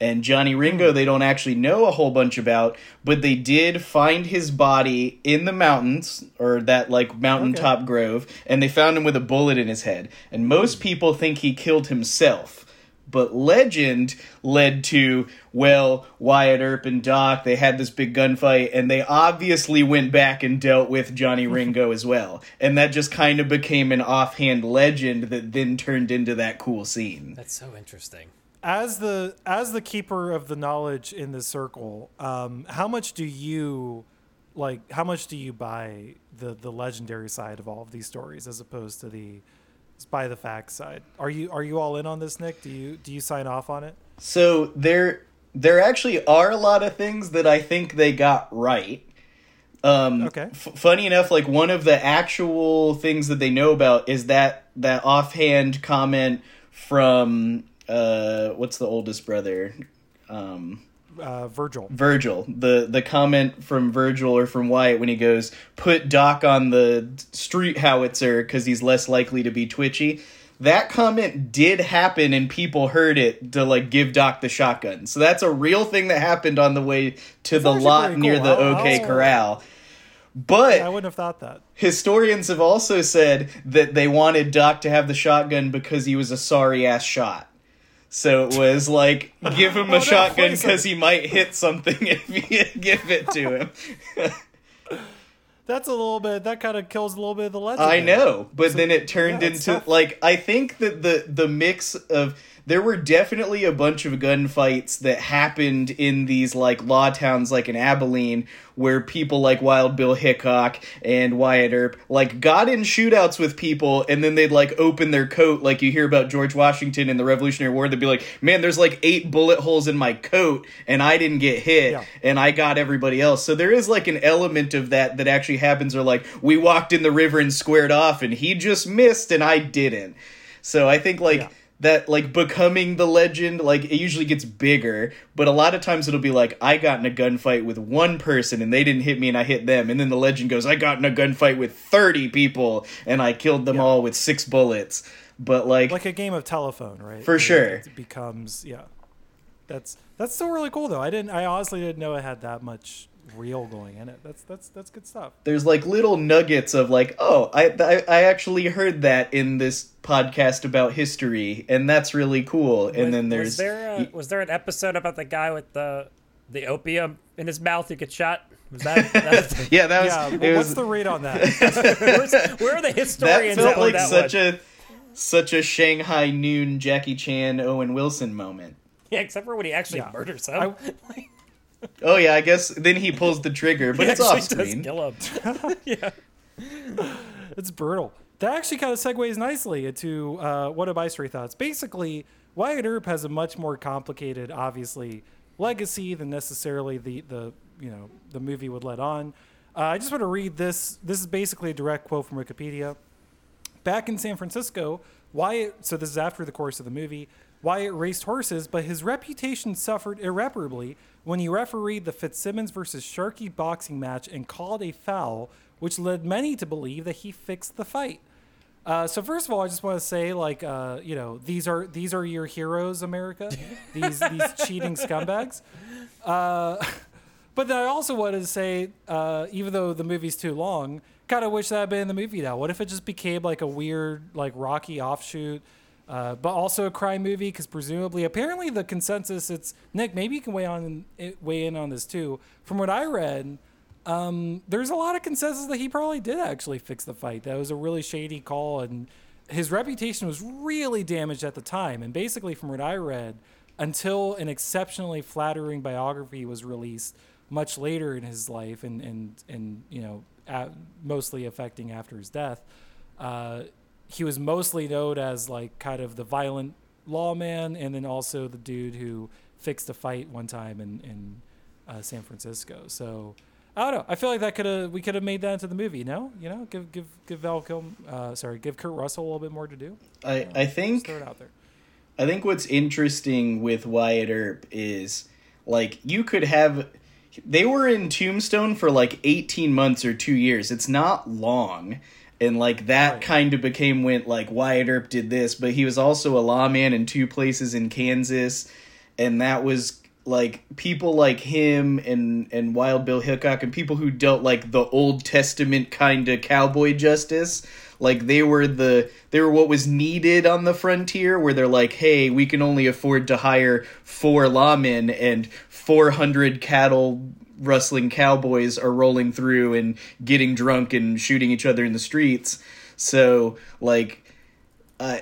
And Johnny Ringo, hmm. they don't actually know a whole bunch about, but they did find his body in the mountains, or that like mountaintop grove, and they found him with a bullet in his head. And most hmm. people think he killed himself. But legend led to, well, Wyatt Earp and Doc, they had this big gunfight, and they obviously went back and dealt with Johnny Ringo as well. And that just kind of became an offhand legend that then turned into that cool scene. That's so interesting. as the as the keeper of the knowledge in this circle, um, how much do you like? How much do you buy the the legendary side of all of these stories as opposed to the by the facts side? Are you are you all in on this, Nick? Do you do you sign off on it? So there there actually are a lot of things that I think they got right. Um, Okay. f- funny enough, like one of the actual things that they know about is that that offhand comment from uh, what's the oldest brother? Um, Uh, Virgil. Virgil, the the comment from Virgil or from Wyatt when he goes, "Put Doc on the street howitzer because he's less likely to be twitchy." That comment did happen, and people heard it to like give Doc the shotgun. So that's a real thing that happened on the way to the lot near cool. the I'll- OK I'll- Corral. But I wouldn't have thought that. historians have also said that they wanted Doc to have the shotgun because he was a sorry ass shot. So it was like give him Oh, a no, shotgun wait a second. because he might hit something if you give it to him. That's a little bit. That kind of kills a little bit of the legend. I know, but then it turned yeah, into tough. like I think that the the mix of there were definitely a bunch of gunfights that happened in these like law towns like in Abilene where people like Wild Bill Hickok and Wyatt Earp like got in shootouts with people and then they'd like open their coat like you hear about George Washington in the Revolutionary War they'd be like man there's like eight bullet holes in my coat and I didn't get hit Yeah. and I got everybody else. So there is like an element of that that actually happens or like we walked in the river and squared off and he just missed and I didn't. So I think like Yeah. That like becoming the legend like it usually gets bigger, but a lot of times it'll be like I got in a gunfight with one person and they didn't hit me and I hit them and then the legend goes I got in a gunfight with 30 people and I killed them all with 6 bullets. But like, Like a game of telephone, right? For Where sure. It becomes yeah. That's that's still really cool though. I didn't. I honestly didn't know it had that much real going in it. That's that's that's good stuff. there's like little nuggets of like oh I, I i actually heard that in this podcast about history and that's really cool and then there's was there a, was there an episode about the guy with the the opium in his mouth who gets shot? Was that, that yeah that was Yeah. it well, was what's the rate on that? where are the historians? that felt like that such one? a such a shanghai noon jackie chan owen wilson moment yeah, except for when he actually Yeah. murders him. I- oh yeah i guess then he pulls the trigger but he it's actually off does screen kill him. yeah. It's brutal. That actually kind of segues nicely into uh, one of my stray thoughts. Basically, Wyatt Earp has a much more complicated, obviously, legacy than necessarily the the you know the movie would let on. Uh, I just want to read this. This is basically a direct quote from Wikipedia. Back in San Francisco, Wyatt, so this is after the course of the movie, Wyatt raced horses, but his reputation suffered irreparably when he refereed the Fitzsimmons versus Sharkey boxing match and called a foul, which led many to believe that he fixed the fight. Uh, so first of all, I just want to say, like, uh, you know, these are these are your heroes, America. These these cheating scumbags. Uh, But then I also wanted to say, uh, even though the movie's too long, kind of wish that had been in the movie now. What if it just became like a weird, like Rocky offshoot, uh, but also a crime movie? Because presumably, apparently, the consensus it's Nick. Maybe you can weigh on weigh in on this too. From what I read, um, there's a lot of consensus that he probably did actually fix the fight. That was a really shady call, and his reputation was really damaged at the time. And basically, from what I read, until an exceptionally flattering biography was released much later in his life, and and and you know, at, mostly affecting after his death, uh, he was mostly known as like kind of the violent lawman, and then also the dude who fixed a fight one time in in uh, San Francisco. So. I don't know. I feel like that could have we could have made that into the movie. No, you know, give give give Val Kilm, uh, sorry, give Kurt Russell a little bit more to do. I I think Throw it out there. I think what's interesting with Wyatt Earp is like you could have they were in Tombstone for like 18 months or 2 years. It's not long. And like that Right. kind of became when like Wyatt Earp did this, but he was also a lawman in two places in Kansas and that was like people like him and and Wild Bill Hickok and people who dealt like the Old Testament kind of cowboy justice. Like they were the they were what was needed on the frontier where they're like, "Hey, we can only afford to hire four lawmen and 400 cattle rustling cowboys are rolling through and getting drunk and shooting each other in the streets." So, like uh,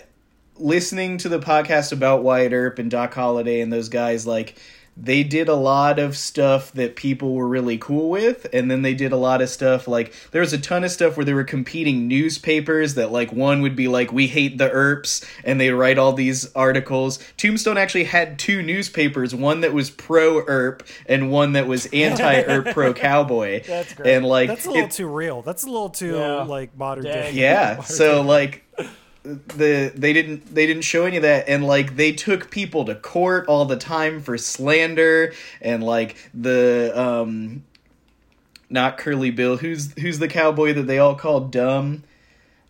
listening to the podcast about Wyatt Earp and Doc Holliday and those guys, like they did a lot of stuff that people were really cool with, and then they did a lot of stuff like there was a ton of stuff where they were competing newspapers that like one would be like we hate the Earps and they write all these articles. Tombstone actually had two newspapers, one that was pro Earp and one that was anti Earp pro cowboy. That's great. And like That's a little it- too real. That's a little too Yeah. like modern Dang. day. yeah Modern so day. like the they didn't they didn't show any of that and like they took people to court all the time for slander and like the um not curly bill who's who's the cowboy that they all call dumb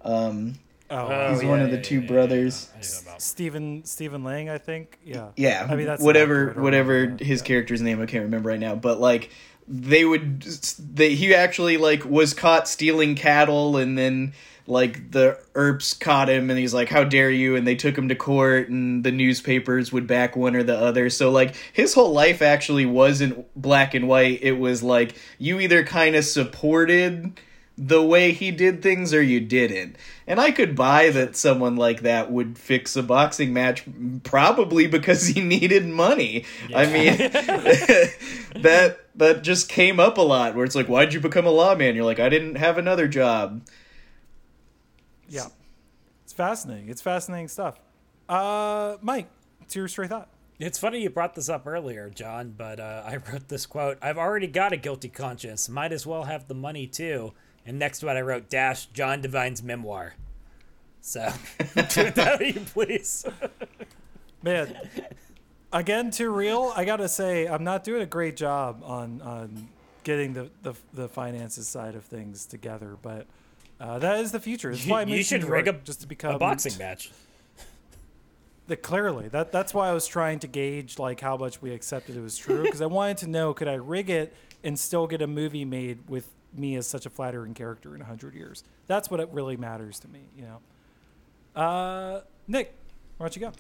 um oh, he's yeah, one of the yeah, two yeah, brothers Stephen Stephen Lang, I think. Yeah. yeah I mean that's whatever whatever whatever, his yeah. character's name i can't remember right now but like they would they he actually like was caught stealing cattle and then like the earps caught him and he's like how dare you and they took him to court and the newspapers would back one or the other so like his whole life actually wasn't black and white it was like you either kind of supported the way he did things or you didn't. And I could buy that someone like that would fix a boxing match probably because he needed money. I mean that that just came up a lot where it's like why'd you become a lawman? You're like I didn't have another job. Yeah. It's fascinating. It's fascinating stuff. Uh Mike, it's your straight thought. It's funny you brought this up earlier, John, but uh, I wrote this quote I've already got a guilty conscience. Might as well have the money, too. And next to it, I wrote dash John Divine's memoir. So, do with that, you please. Man, again, too real. I gotta say, I'm not doing a great job on on getting the the, the finances side of things together, but uh, that is the future. That's why I you should rig York, a, just to become a boxing match. The, clearly, that that's why I was trying to gauge like how much we accepted it was true because I wanted to know could I rig it and still get a movie made with me as such a flattering character in hundred years. That's what it really matters to me, you know. Uh, Nick, why don't you go?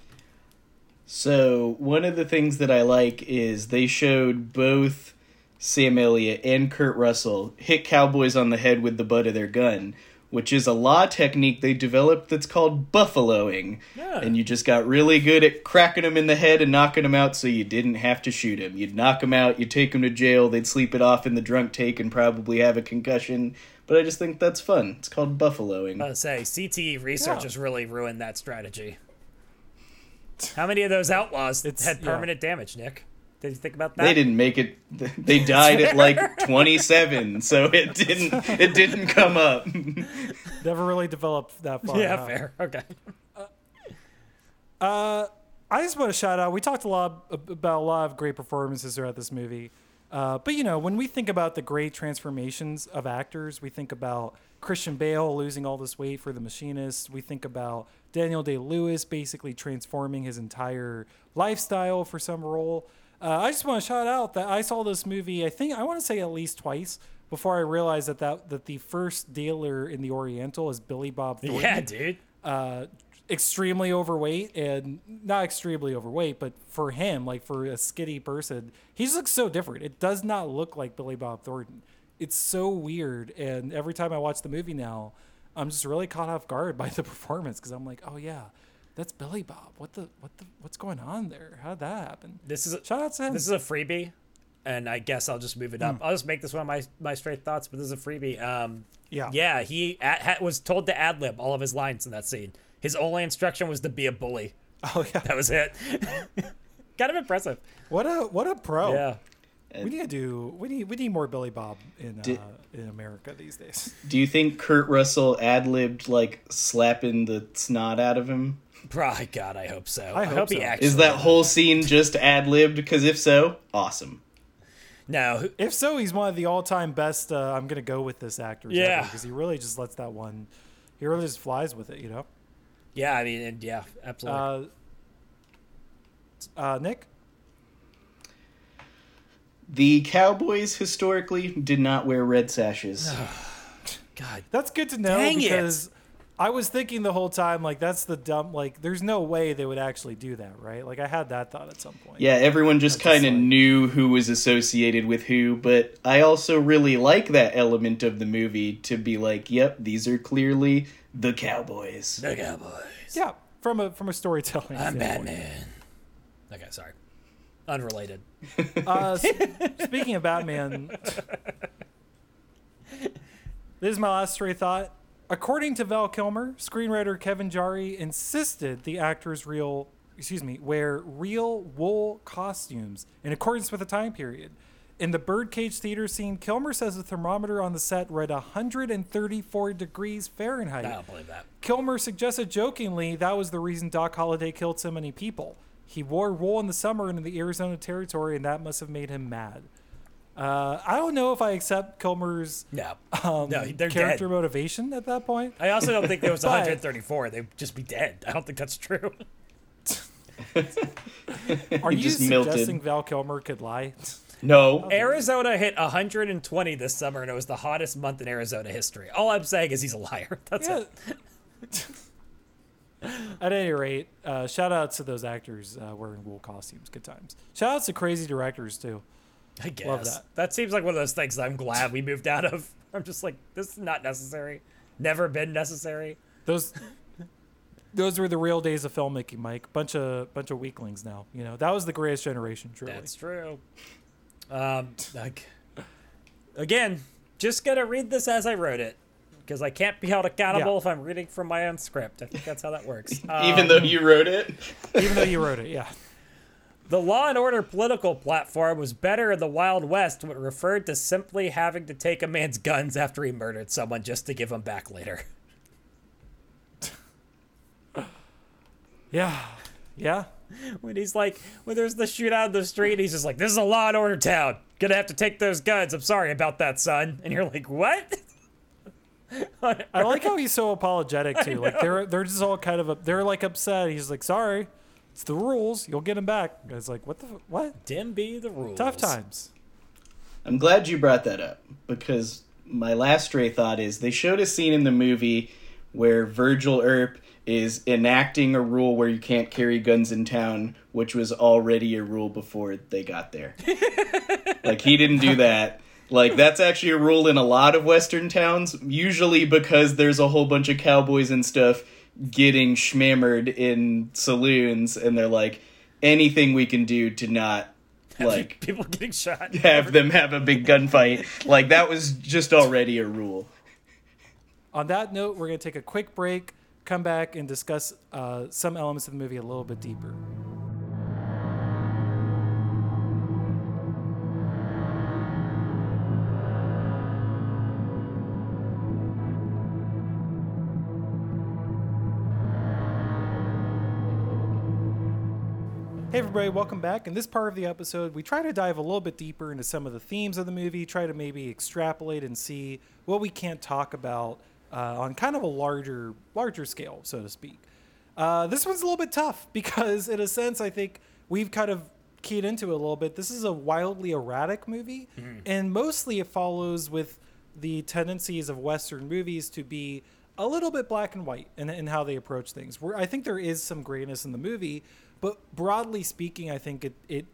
So one of the things that I like is they showed both Sam Elliott and Kurt Russell hit cowboys on the head with the butt of their gun, which is a law technique they developed that's called buffaloing. Yeah. And you just got really good at cracking them in the head and knocking them out so you didn't have to shoot them. You'd knock them out, you'd take them to jail, they'd sleep it off in the drunk take and probably have a concussion. But I just think that's fun. It's called buffaloing. I was say CTE research Yeah. has really ruined that strategy. How many of those outlaws It's- had yeah. permanent damage, Nick? Did you think about that? They didn't make it. They died at like 27, so it didn't. It didn't come up. Never really developed that far. Yeah, huh? fair. Okay. Uh, I just want to shout out. We talked a lot about a lot of great performances throughout this movie. Uh, but you know, when we think about the great transformations of actors, we think about Christian Bale losing all this weight for The Machinist. We think about Daniel Day Lewis basically transforming his entire lifestyle for some role. Uh, I just want to shout out that I saw this movie. I think I want to say at least twice before I realized that that, that the first dealer in the Oriental is Billy Bob Thornton. Yeah, dude. uh, extremely overweight and not extremely overweight, but for him, like for a skinny person, he just looks so different. It does not look like Billy Bob Thornton. It's so weird. And every time I watch the movie now, I'm just really caught off guard by the performance because I'm like, oh yeah, that's Billy Bob. What the what the what's going on there? How'd that happen? This is a, Shout out to him. this is a freebie, and I guess I'll just move it up. I'll just make this one of my my straight thoughts, but this is a freebie. Um, Yeah. yeah. He a- ha- was told to ad lib all of his lines in that scene. His only instruction was to be a bully. oh yeah. That was it. kind of impressive. What a what a pro. Yeah. We need to do we need we need more Billy Bob in uh, Did- in America these days. Do you think Kurt Russell ad libbed like slapping the snot out of him? By God, I hope so. I, hope hope he actually. Is that whole scene just ad libbed? Because if so, awesome. no? who- If so, he's one of the all-time best. Uh, I'm gonna go with this actor. Yeah. because he really just lets that one. He really just flies with it, you know. Yeah, I mean, and yeah, absolutely. Uh, uh, Nick, The Cowboys historically did not wear red sashes. God, that's good to know Dang it. because I was thinking the whole time like that's the dumb. Like, there's no way they would actually do that, right? Like, I had that thought at some point. Yeah, everyone just kind of like- knew who was associated with who, but I also really like that element of the movie to be like, yep, these are clearly the Cowboys. the Cowboys. yeah. From a from a storytelling. I'm standpoint. Batman. Okay, sorry. Unrelated. Uh, speaking of Batman, this is my last stray thought. According to Val Kilmer, screenwriter Kevin Jarre insisted the actors real, excuse me, wear real wool costumes in accordance with the time period. In the birdcage theater scene, Kilmer says the thermometer on the set read 134 degrees Fahrenheit. I don't believe that. Kilmer suggested jokingly that was the reason Doc Holliday killed so many people. He wore wool in the summer in the Arizona territory, and that must have made him mad. Uh, I don't know if I accept Kilmer's No. um, no, character dead. motivation at that point. I also don't think there was 134. They'd just be dead. I don't think that's true. Are you suggesting melted. Val Kilmer could lie? No. Arizona hit 120 this summer, and it was the hottest month in Arizona history. All I'm saying is he's a liar. That's Yeah. it. At any rate, uh, shout outs to those actors uh, wearing wool costumes. Good times. Shout outs to crazy directors too. I guess. Love that. that. seems like one of those things I'm glad we moved out of. I'm just like, this is not necessary. Never been necessary. Those those were the real days of filmmaking, Mike. Bunch of bunch of weaklings now. You know that was the greatest generation. Truly. That's true. Um, like, again, just gonna read this as I wrote it because I can't be held accountable Yeah. if I'm reading from my own script. I think that's how that works. Even Um, though you wrote it. Even though you wrote it, yeah. The Law and Order political platform was better in the Wild West when it referred to simply having to take a man's guns after he murdered someone just to give them back later. Yeah. Yeah. When he's like, when there's the shootout in the street, he's just like, this is a Law and Order town. Gonna have to take those guns. I'm sorry about that, son. And you're like, what? I like how he's so apologetic too. Like they're they're just all kind of they're like upset. He's like, "Sorry, it's the rules. You'll get him back." It's like, "What the what? Dim be the rules. Tough times." I'm glad you brought that up because my last stray thought is they showed a scene in the movie where Virgil Earp is enacting a rule where you can't carry guns in town, which was already a rule before they got there. like he didn't do that. Like that's actually a rule in a lot of western towns, usually because there's a whole bunch of cowboys and stuff getting schmammered in saloons and they're like anything we can do to not like People getting shot. have them have a big gunfight. Like that was just already a rule. On that note, we're gonna take a quick break, come back, and discuss uh, some elements of the movie a little bit deeper. Hey everybody, welcome back. In this part of the episode, we try to dive a little bit deeper into some of the themes of the movie, try to maybe extrapolate and see what we can't talk about uh, on kind of a larger, larger scale, so to speak. Uh, this one's a little bit tough because, in a sense, I think we've kind of keyed into it a little bit, this is a wildly erratic movie, and mostly it follows with the tendencies of Western movies to be a little bit black and white in, in how they approach things. Where I think there is some grayness in the movie, but broadly speaking, I think it it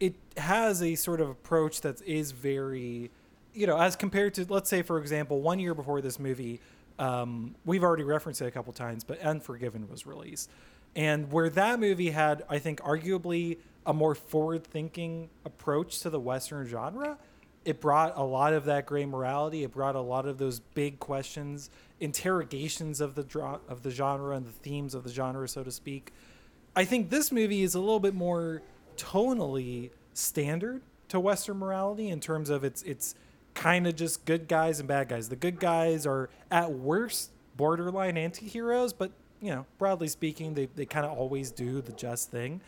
it has a sort of approach that is very, you know, as compared to let's say for example, one year before this movie, um, we've already referenced it a couple times, but Unforgiven was released, and where that movie had, I think, arguably a more forward-thinking approach to the Western genre. It brought a lot of that gray morality. It brought a lot of those big questions, interrogations of the dra- of the genre and the themes of the genre, so to speak. I think this movie is a little bit more tonally standard to Western morality in terms of it's it's kind of just good guys and bad guys. The good guys are at worst borderline anti-heroes, but you know, broadly speaking, they, they kind of always do the just thing.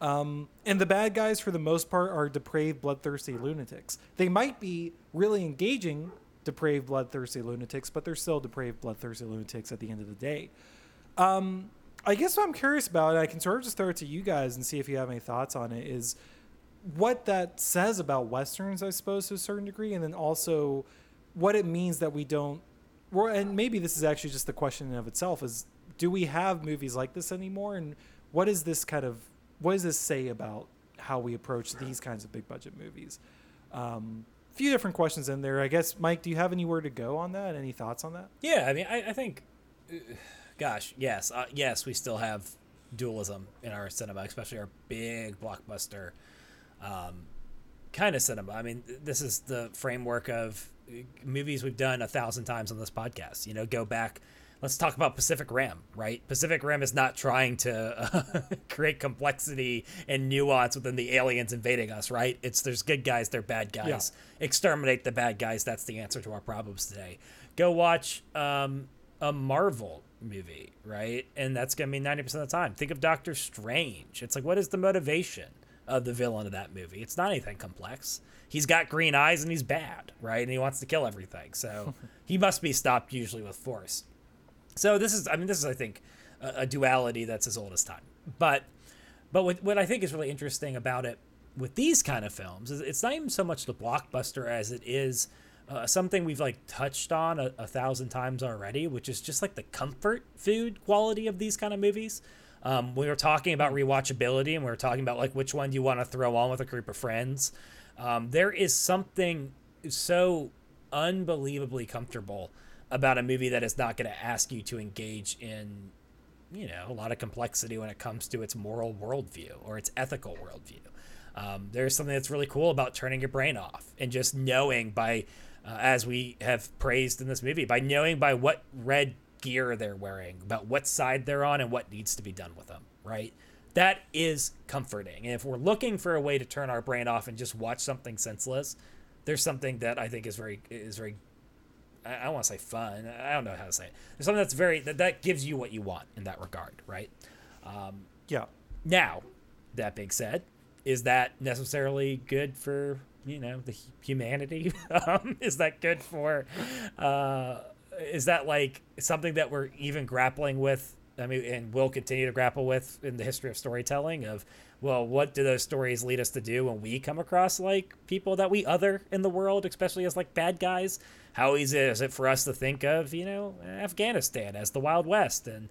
Um, and the bad guys, for the most part, are depraved, bloodthirsty lunatics. They might be really engaging depraved, bloodthirsty lunatics, but they're still depraved, bloodthirsty lunatics at the end of the day. Um, I guess what I'm curious about, and I can sort of just throw it to you guys and see if you have any thoughts on it, is what that says about westerns, I suppose, to a certain degree, and then also what it means that we don't. Well, and maybe this is actually just the question in of itself: is do we have movies like this anymore? And what is this kind of what does this say about how we approach these kinds of big budget movies? Um, a few different questions in there. I guess, Mike, do you have anywhere to go on that? Any thoughts on that? Yeah, I mean, I, I think, uh, gosh, yes, uh, yes, we still have dualism in our cinema, especially our big blockbuster um, kind of cinema. I mean, this is the framework of uh, movies we've done a thousand times on this podcast. You know, go back. Let's talk about Pacific Rim, right? Pacific Rim is not trying to uh, create complexity and nuance within the aliens invading us, right? It's there's good guys, they're bad guys. Exterminate the bad guys. That's the answer to our problems today. Go watch um, a Marvel movie, right? And that's gonna be ninety percent of the time. Think of Doctor Strange. It's like, what is the motivation of the villain of that movie? It's not anything complex. He's got green eyes and he's bad, right? And he wants to kill everything. So he must be stopped usually with force. So this is, I mean, this is, I think, a, a duality that's as old as time. But, but what, what I think is really interesting about it with these kind of films is it's not even so much the blockbuster as it is uh, something we've like touched on a, a thousand times already, which is just like the comfort food quality of these kind of movies. Um, we were talking about rewatchability, and we were talking about like which one do you want to throw on with a group of friends. Um, there is something so unbelievably comfortable about a movie that is not going to ask you to engage in, you know, a lot of complexity when it comes to its moral worldview or its ethical worldview. Um, there's something that's really cool about turning your brain off and just knowing by, uh, as we have praised in this movie, by knowing by what red gear they're wearing, about what side they're on, and what needs to be done with them, right? That is comforting. And if we're looking for a way to turn our brain off and just watch something senseless, there's something that I think is very is very I want to say fun. I don't know how to say it. There's something that's very that, that gives you what you want in that regard, right? Um, Yeah. now, that being said, is that necessarily good for you know the humanity? um, is that good for? Uh, is that like something that we're even grappling with? I mean, and will continue to grapple with in the history of storytelling. Of well, what do those stories lead us to do when we come across like people that we other in the world, especially as like bad guys? How easy is it for us to think of you know Afghanistan as the Wild West and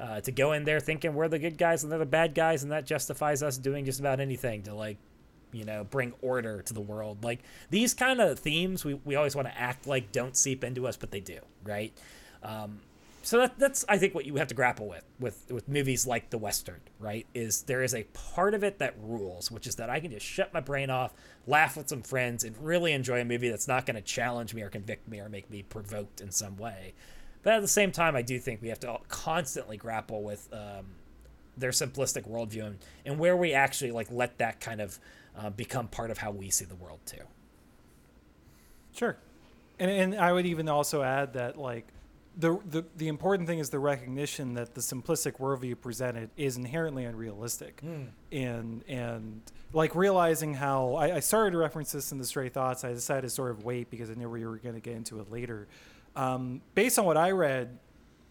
uh, to go in there thinking we're the good guys and they're the bad guys, and that justifies us doing just about anything to like, you know, bring order to the world. Like these kind of themes, we, we always want to act like don't seep into us, but they do, right? Um, so that, that's I think what you have to grapple with with with movies like the western, right? Is there is a part of it that rules, which is that I can just shut my brain off, laugh with some friends, and really enjoy a movie that's not going to challenge me or convict me or make me provoked in some way. But at the same time, I do think we have to constantly grapple with um, their simplistic worldview and, and where we actually like let that kind of uh, become part of how we see the world too. Sure. And and I would even also add that like the the the important thing is the recognition that the simplistic worldview presented is inherently unrealistic. And and like realizing how I, I started to reference this in the stray thoughts, I decided to sort of wait because I knew we were going to get into it later. Um, based on what I read,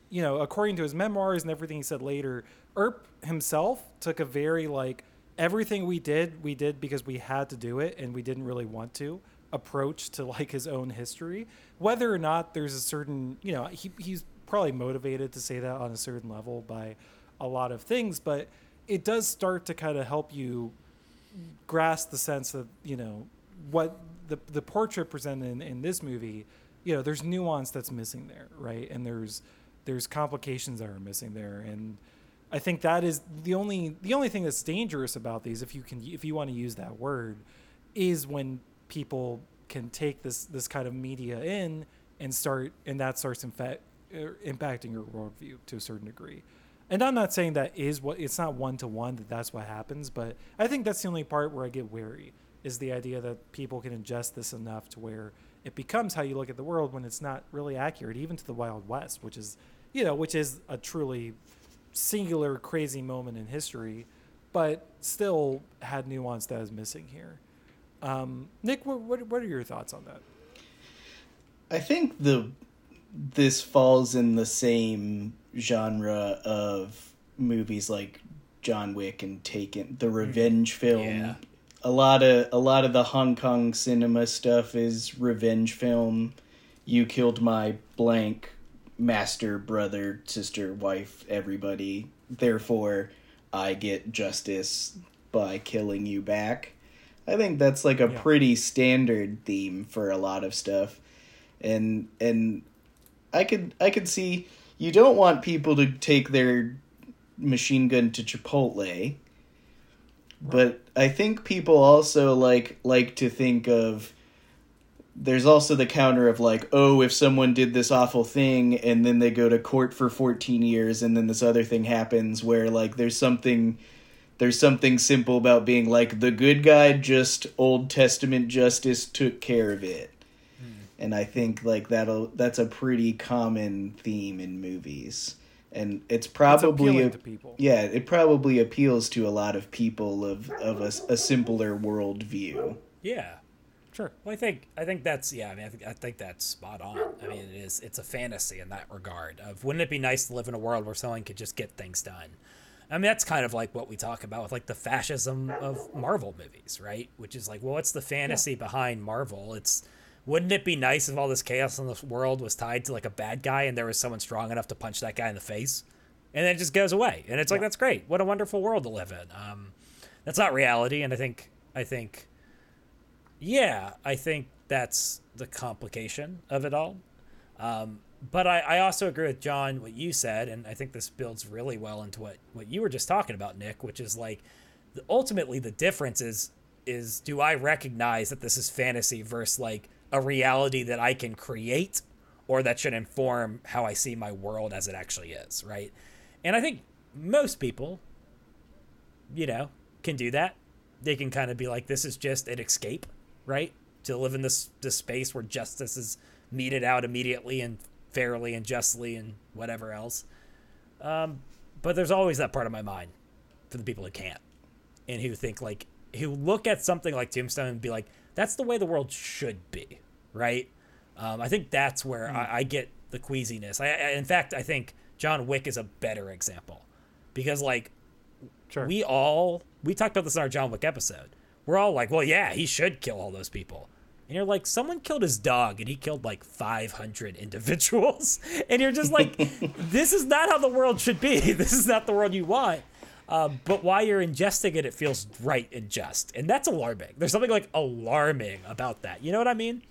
you know, according to his memoirs and everything he said later, Earp himself took a very like everything we did, we did because we had to do it and we didn't really want to approach to like his own history. Whether or not there's a certain, you know, he, he's probably motivated to say that on a certain level by a lot of things, but it does start to kind of help you grasp the sense of, you know, what the, the portrait presented in, in this movie, you know, there's nuance that's missing there, right? And there's, there's complications that are missing there. And, I think that is the only the only thing that's dangerous about these, if you can if you want to use that word, is when people can take this this kind of media in and start and that starts in fact er, impacting your worldview to a certain degree. And I'm not saying that is what it's not one to one that that's what happens, but I think that's the only part where I get wary is the idea that people can ingest this enough to where it becomes how you look at the world when it's not really accurate, even to the Wild West, which is you know which is a truly singular crazy moment in history, but still had nuance that is missing here. Um, Nick, what, what what are your thoughts on that? I think the this falls in the same genre of movies like John Wick and Taken, the revenge film. Yeah. A lot of a lot of the Hong Kong cinema stuff is revenge film. You killed my blank master, brother, sister, wife, everybody. Therefore, I get justice by killing you back. I think that's like a Yeah. pretty standard theme for a lot of stuff. And and I could I could see you don't want people to take their machine gun to Chipotle. But I think people also like like to think of there's also the counter of like, oh, if someone did this awful thing and then they go to court for 14 years and then this other thing happens where like there's something there's something simple about being like the good guy just Old Testament justice took care of it. Hmm. And I think like that'll that's a pretty common theme in movies. And it's probably appealing a, to people. yeah, it probably appeals to a lot of people of of a, a simpler worldview. Yeah. Sure. Well, I think I think that's yeah. I mean, I think, I think that's spot on. I mean, it is. It's a fantasy in that regard. Of wouldn't it be nice to live in a world where someone could just get things done? I mean, that's kind of like what we talk about with like the fascism of Marvel movies, right? Which is like, well, what's the fantasy behind Marvel? It's wouldn't it be nice if all this chaos in this world was tied to like a bad guy and there was someone strong enough to punch that guy in the face, and then it just goes away, and it's like that's great. What a wonderful world to live in. Um, that's not reality, and I think I think yeah, I think that's the complication of it all. Um, but I, I also agree with John what you said, and I think this builds really well into what, what you were just talking about, Nick, which is like the, ultimately the difference is is do I recognize that this is fantasy versus like a reality that I can create or that should inform how I see my world as it actually is, right? And I think most people, you know, can do that. They can kind of be like, this is just an escape, right? To live in this this space where justice is meted out immediately and fairly and justly and whatever else. Um, but there's always that part of my mind for the people who can't and who think like who look at something like Tombstone and be like, that's the way the world should be, right? Um, I think that's where I, I get the queasiness. I, I, in fact, I think John Wick is a better example because like Sure. we all we talked about this in our John Wick episode. We're all like, well, yeah, he should kill all those people. And you're like, someone killed his dog and he killed like 500 individuals. And you're just like, this is not how the world should be. This is not the world you want. Uh, but while you're ingesting it, it feels right and just. And that's alarming. There's something like alarming about that. You know what I mean?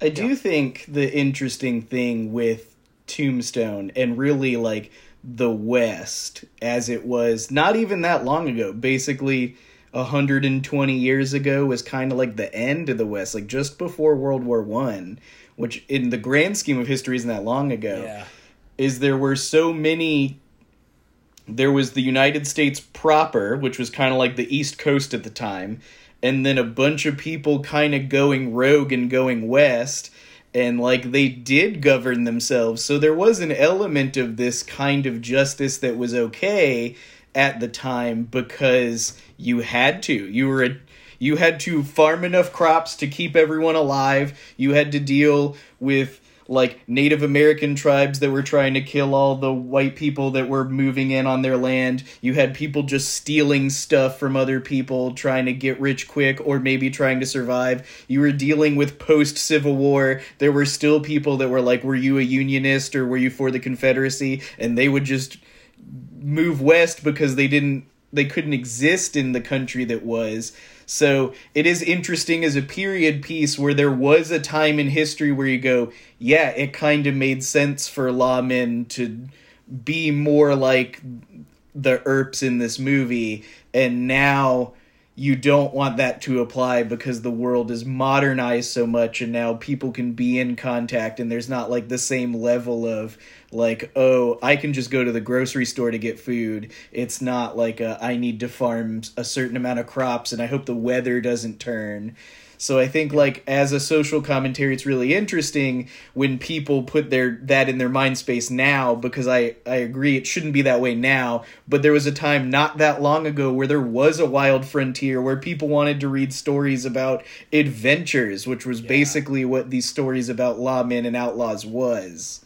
I do think the interesting thing with Tombstone and really like the West as it was not even that long ago, basically 120 years ago was kind of like the end of the West, like just before World War 1, which in the grand scheme of history isn't that long ago. Yeah. Is there were so many there was the United States proper, which was kind of like the East Coast at the time, and then a bunch of people kind of going rogue and going west, and like they did govern themselves. So there was an element of this kind of justice that was okay at the time because you had to. You were a you had to farm enough crops to keep everyone alive. You had to deal with like Native American tribes that were trying to kill all the white people that were moving in on their land. You had people just stealing stuff from other people, trying to get rich quick or maybe trying to survive. You were dealing with post Civil War. There were still people that were like, were you a Unionist or were you for the Confederacy? And they would just move west because they didn't they couldn't exist in the country that was. So it is interesting as a period piece where there was a time in history where you go, yeah, it kind of made sense for lawmen to be more like the Earps in this movie, and now you don't want that to apply because the world is modernized so much and now people can be in contact and there's not like the same level of like oh i can just go to the grocery store to get food. It's not like a, I need to farm a certain amount of crops and i hope the weather doesn't turn so i think like as a social commentary it's really interesting when people put their that in their mind space now because i i agree it shouldn't be that way now but there was a time not that long ago where there was a wild frontier where people wanted to read stories about adventures which was yeah. basically what these stories about lawmen and outlaws was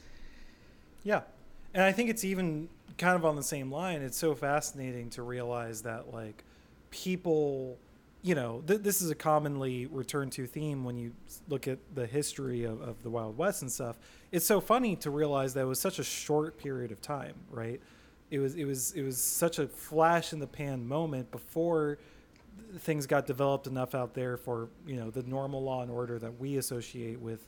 yeah. And I think it's even kind of on the same line. It's so fascinating to realize that, like, people, you know, th- this is a commonly returned to theme when you look at the history of, of the Wild West and stuff. It's so funny to realize that it was such a short period of time, right? It was it was it was such a flash in the pan moment before things got developed enough out there for you know the normal law and order that we associate with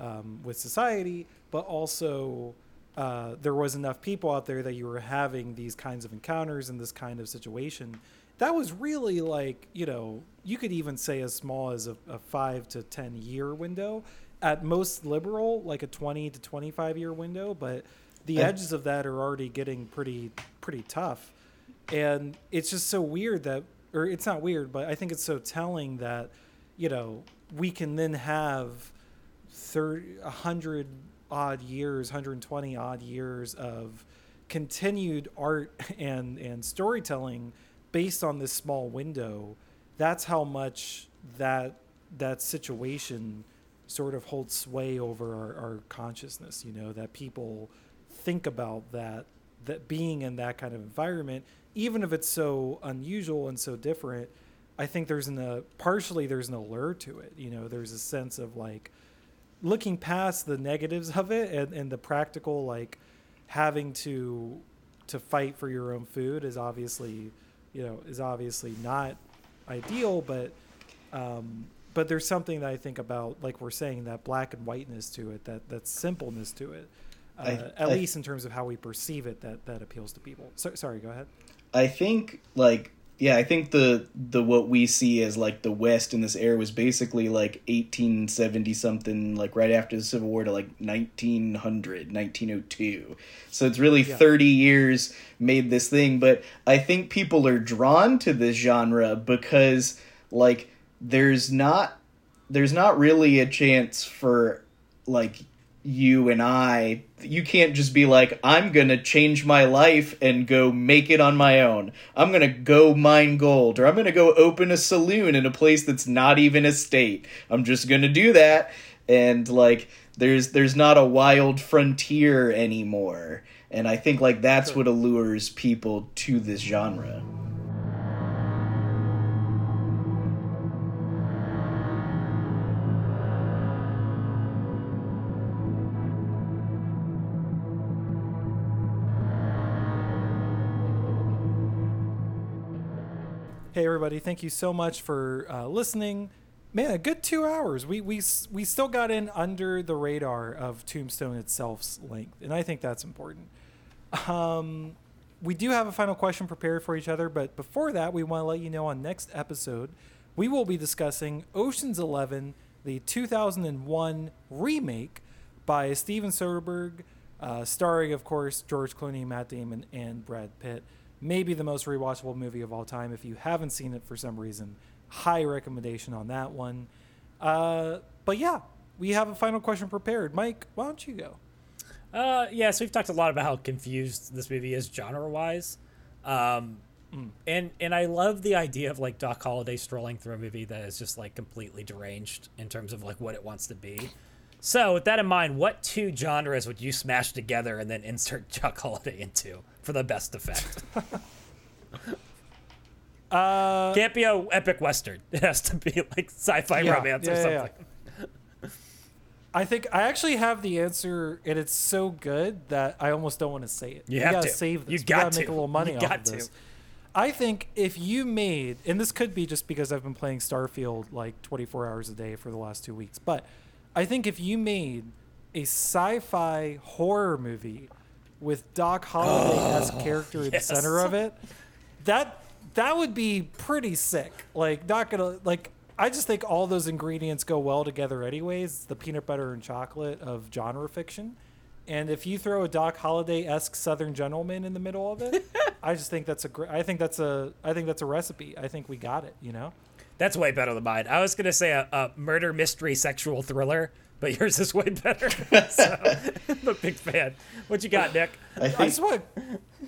um, with society, but also uh, there was enough people out there that you were having these kinds of encounters in this kind of situation. That was really like, you know, you could even say as small as a, a five to 10 year window. At most liberal, like a 20 to 25 year window, but the edges of that are already getting pretty, pretty tough. And it's just so weird that, or it's not weird, but I think it's so telling that, you know, we can then have 30, 100 odd years, 120 odd years of continued art and and storytelling based on this small window. That's how much that that situation sort of holds sway over our, our consciousness. You know that people think about that that being in that kind of environment, even if it's so unusual and so different. I think there's an a partially there's an allure to it. You know, there's a sense of like looking past the negatives of it and, and the practical like having to to fight for your own food is obviously you know is obviously not ideal but um, but there's something that I think about like we're saying that black and whiteness to it that that simpleness to it uh, I, at I, least in terms of how we perceive it that that appeals to people. So, sorry go ahead. I think like yeah, I think the the what we see as like the West in this era was basically like 1870 something, like right after the Civil War to like 1900, 1902. So it's really yeah. 30 years made this thing, but I think people are drawn to this genre because like there's not there's not really a chance for like you and I, you can't just be like, I'm gonna change my life and go make it on my own. I'm gonna go mine gold, or I'm gonna go open a saloon in a place that's not even a state. I'm just gonna do that, and like, there's there's not a wild frontier anymore. And I think like that's what allures people to this genre. Hey, everybody! Thank you so much for uh, listening. Man, a good two hours. We we we still got in under the radar of Tombstone itself's length, and I think that's important. Um, we do have a final question prepared for each other, but before that, we want to let you know on next episode we will be discussing Ocean's Eleven, the 2001 remake by Steven Soderbergh, uh, starring, of course, George Clooney, Matt Damon, and Brad Pitt maybe the most rewatchable movie of all time. If you haven't seen it for some reason, high recommendation on that one. Uh, but yeah, we have a final question prepared. Mike, why don't you go? Uh, yeah, so we've talked a lot about how confused this movie is genre wise. Um, mm. and and I love the idea of like Doc Holliday strolling through a movie that is just like completely deranged in terms of like what it wants to be. So, with that in mind, what two genres would you smash together and then insert Chuck Holiday into for the best effect? Uh, Can't be a epic western. It has to be like sci-fi Yeah, romance or yeah, yeah, something. I think I actually have the answer, and it's so good that I almost don't want to say it. You we have gotta to. save this. You we got gotta make a little money You off got of to. this. I think if you made, and this could be just because I've been playing Starfield like 24 hours a day for the last two weeks, but I think if you made a sci-fi horror movie with Doc Holliday-esque character in yes. the center of it, that that would be pretty sick. Like not gonna like I just think all those ingredients go well together anyways. It's the peanut butter and chocolate of genre fiction. And if you throw a Doc Holliday-esque Southern gentleman in the middle of it, I just think that's a great. I think that's a. I think that's a recipe. I think we got it. You know. That's way better than mine. I was gonna say a, a murder mystery sexual thriller, but yours is way better. so, I'm a big fan. What you got, Nick? I I think just want.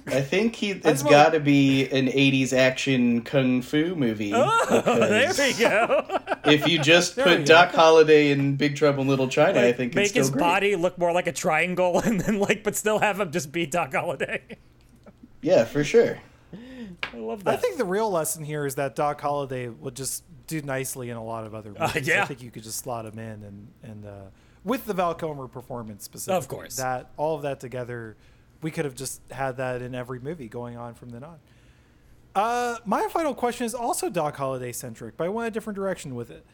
I think he, it's just got wanna- be an '80s action kung fu movie. Oh, there we go. if you just There put. Doc Holliday in Big Trouble in Little China, I think make it's still his great. body look more like a triangle, and then like, but still have him just be Doc Holliday. Yeah, for sure. I love that. I think the real lesson here is that Doc Holliday would just do nicely in a lot of other movies. I yeah. think you could just slot him in and and uh, with the Val Kilmer performance specifically. Of course. that all of that together, we could have just had that in every movie going on from then on. Uh, my final question is also Doc Holliday centric, but I went a different direction with it.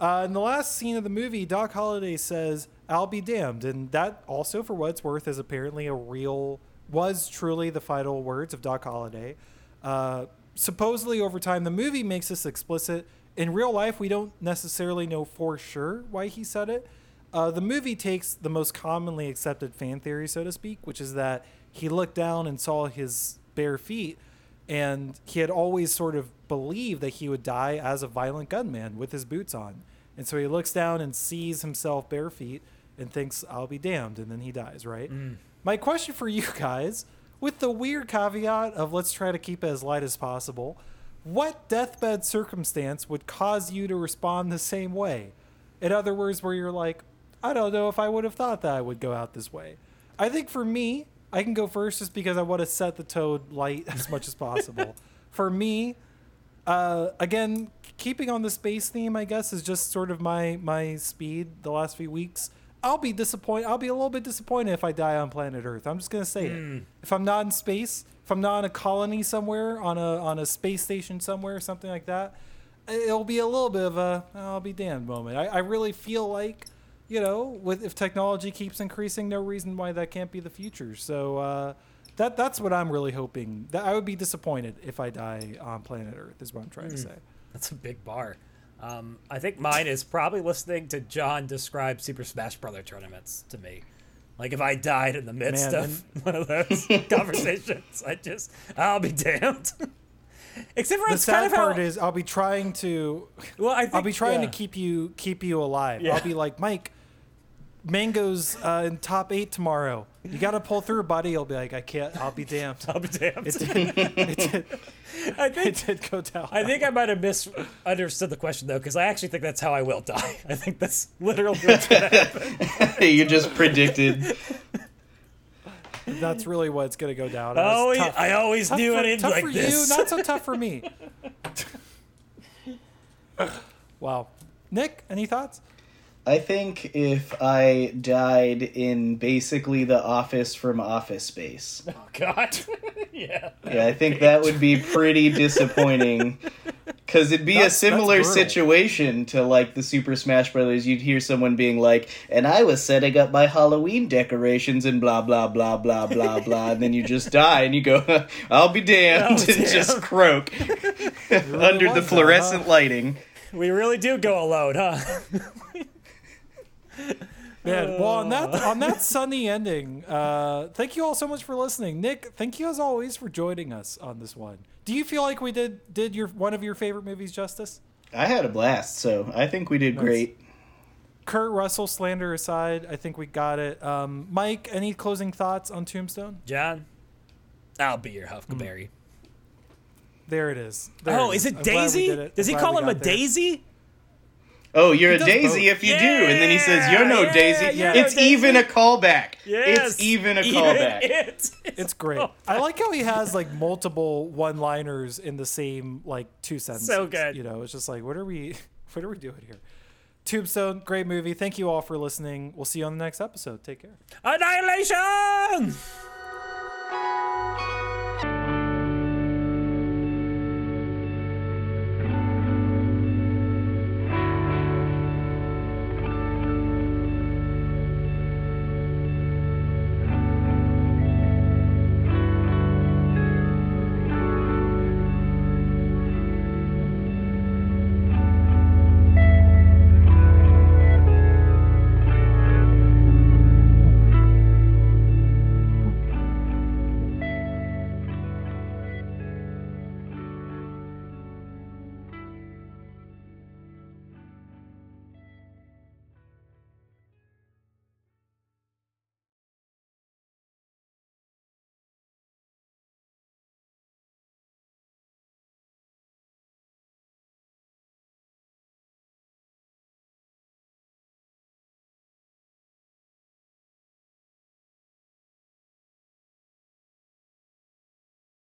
Uh, in the last scene of the movie, Doc Holliday says, "I'll be damned," and that also, for what it's worth, is apparently a real, was truly the final words of Doc Holliday. Uh, supposedly, over time, the movie makes this explicit. In real life, we don't necessarily know for sure why he said it. Uh, the movie takes the most commonly accepted fan theory, so to speak, which is that he looked down and saw his bare feet, and he had always sort of believed that he would die as a violent gunman with his boots on. And so he looks down and sees himself bare feet and thinks, I'll be damned. And then he dies, right? My question for you guys, with the weird caveat of let's try to keep it as light as possible, what deathbed circumstance would cause you to respond the same way? In other words, where you're like, I don't know if I would have thought that I would go out this way. I think for me, I can go first just because I want to set the toad light as much as possible. for me, uh, again, keeping on the space theme, I guess, is just sort of my my speed the last few weeks. I'll be disappointed. I'll be a little bit disappointed if I die on planet Earth. I'm just gonna say it. If I'm not in space, if I'm not in a colony somewhere on a on a space station somewhere, something like that, it'll be a little bit of a I'll be damned moment. I, I really feel like, you know, with if technology keeps increasing, no reason why that can't be the future. So uh, that that's what I'm really hoping. That I would be disappointed if I die on planet Earth. Is what I'm trying to say. That's a big bar. Um, I think mine is probably listening to John describe Super Smash Brother tournaments to me. Like if I died in the midst Man, of one of those conversations, I just I'll be damned. Except for The it's kind sad of part is I'll be trying to well, I think, I'll be trying yeah. to keep you keep you alive. Yeah. I'll be like Mike. Mango's uh, in top eight tomorrow. You got to pull through, buddy. You'll be like, I can't. I'll be damned. I'll be damned. It did, it did, I it think did go down. I think I might have misunderstood the question though, because I actually think that's how I will die. I think that's literally what's gonna happen. you just predicted. that's really what's gonna go down. I It's always, tough. I always Tough knew for, it ended tough like for this. you, not so tough for me. wow, Nick, any thoughts? I think if I died in basically the office from Office Space, oh God, yeah. yeah, I think that would be pretty disappointing. Because it'd be a That's- that's similar situation to like the Super Smash Brothers. You'd hear someone being like, "And I was setting up my Halloween decorations and blah blah blah blah blah blah," and then you just die and you go, "I'll be damned," Oh, and just damn. croak under the that, fluorescent huh? lighting. We really do go alone, huh? Man, well, on that on that sunny ending, uh, thank you all so much for listening. Nick, thank you as always for joining us on this one. Do you feel like we did did your one of your favorite movies justice? I had a blast, so I think we did great. Kurt Russell slander aside, I think we got it. Um, Mike, any closing thoughts on Tombstone? John, I'll be your Huckleberry. There it is. There Oh, it is it I'm Daisy? it. Does I'm he call him a there. Daisy? Oh, you're a daisy both. if you do, and then he says, "You're no Yeah, daisy." you're no it's daisy. even a callback. Yes. It's even a Even callback. it is It's great. Oh I like how he has like multiple one-liners in the same like two sentences. So good. You know, it's just like, what are we, what are we doing here? Tombstone, great movie. Thank you all for listening. We'll see you on the next episode. Take care. Annihilation!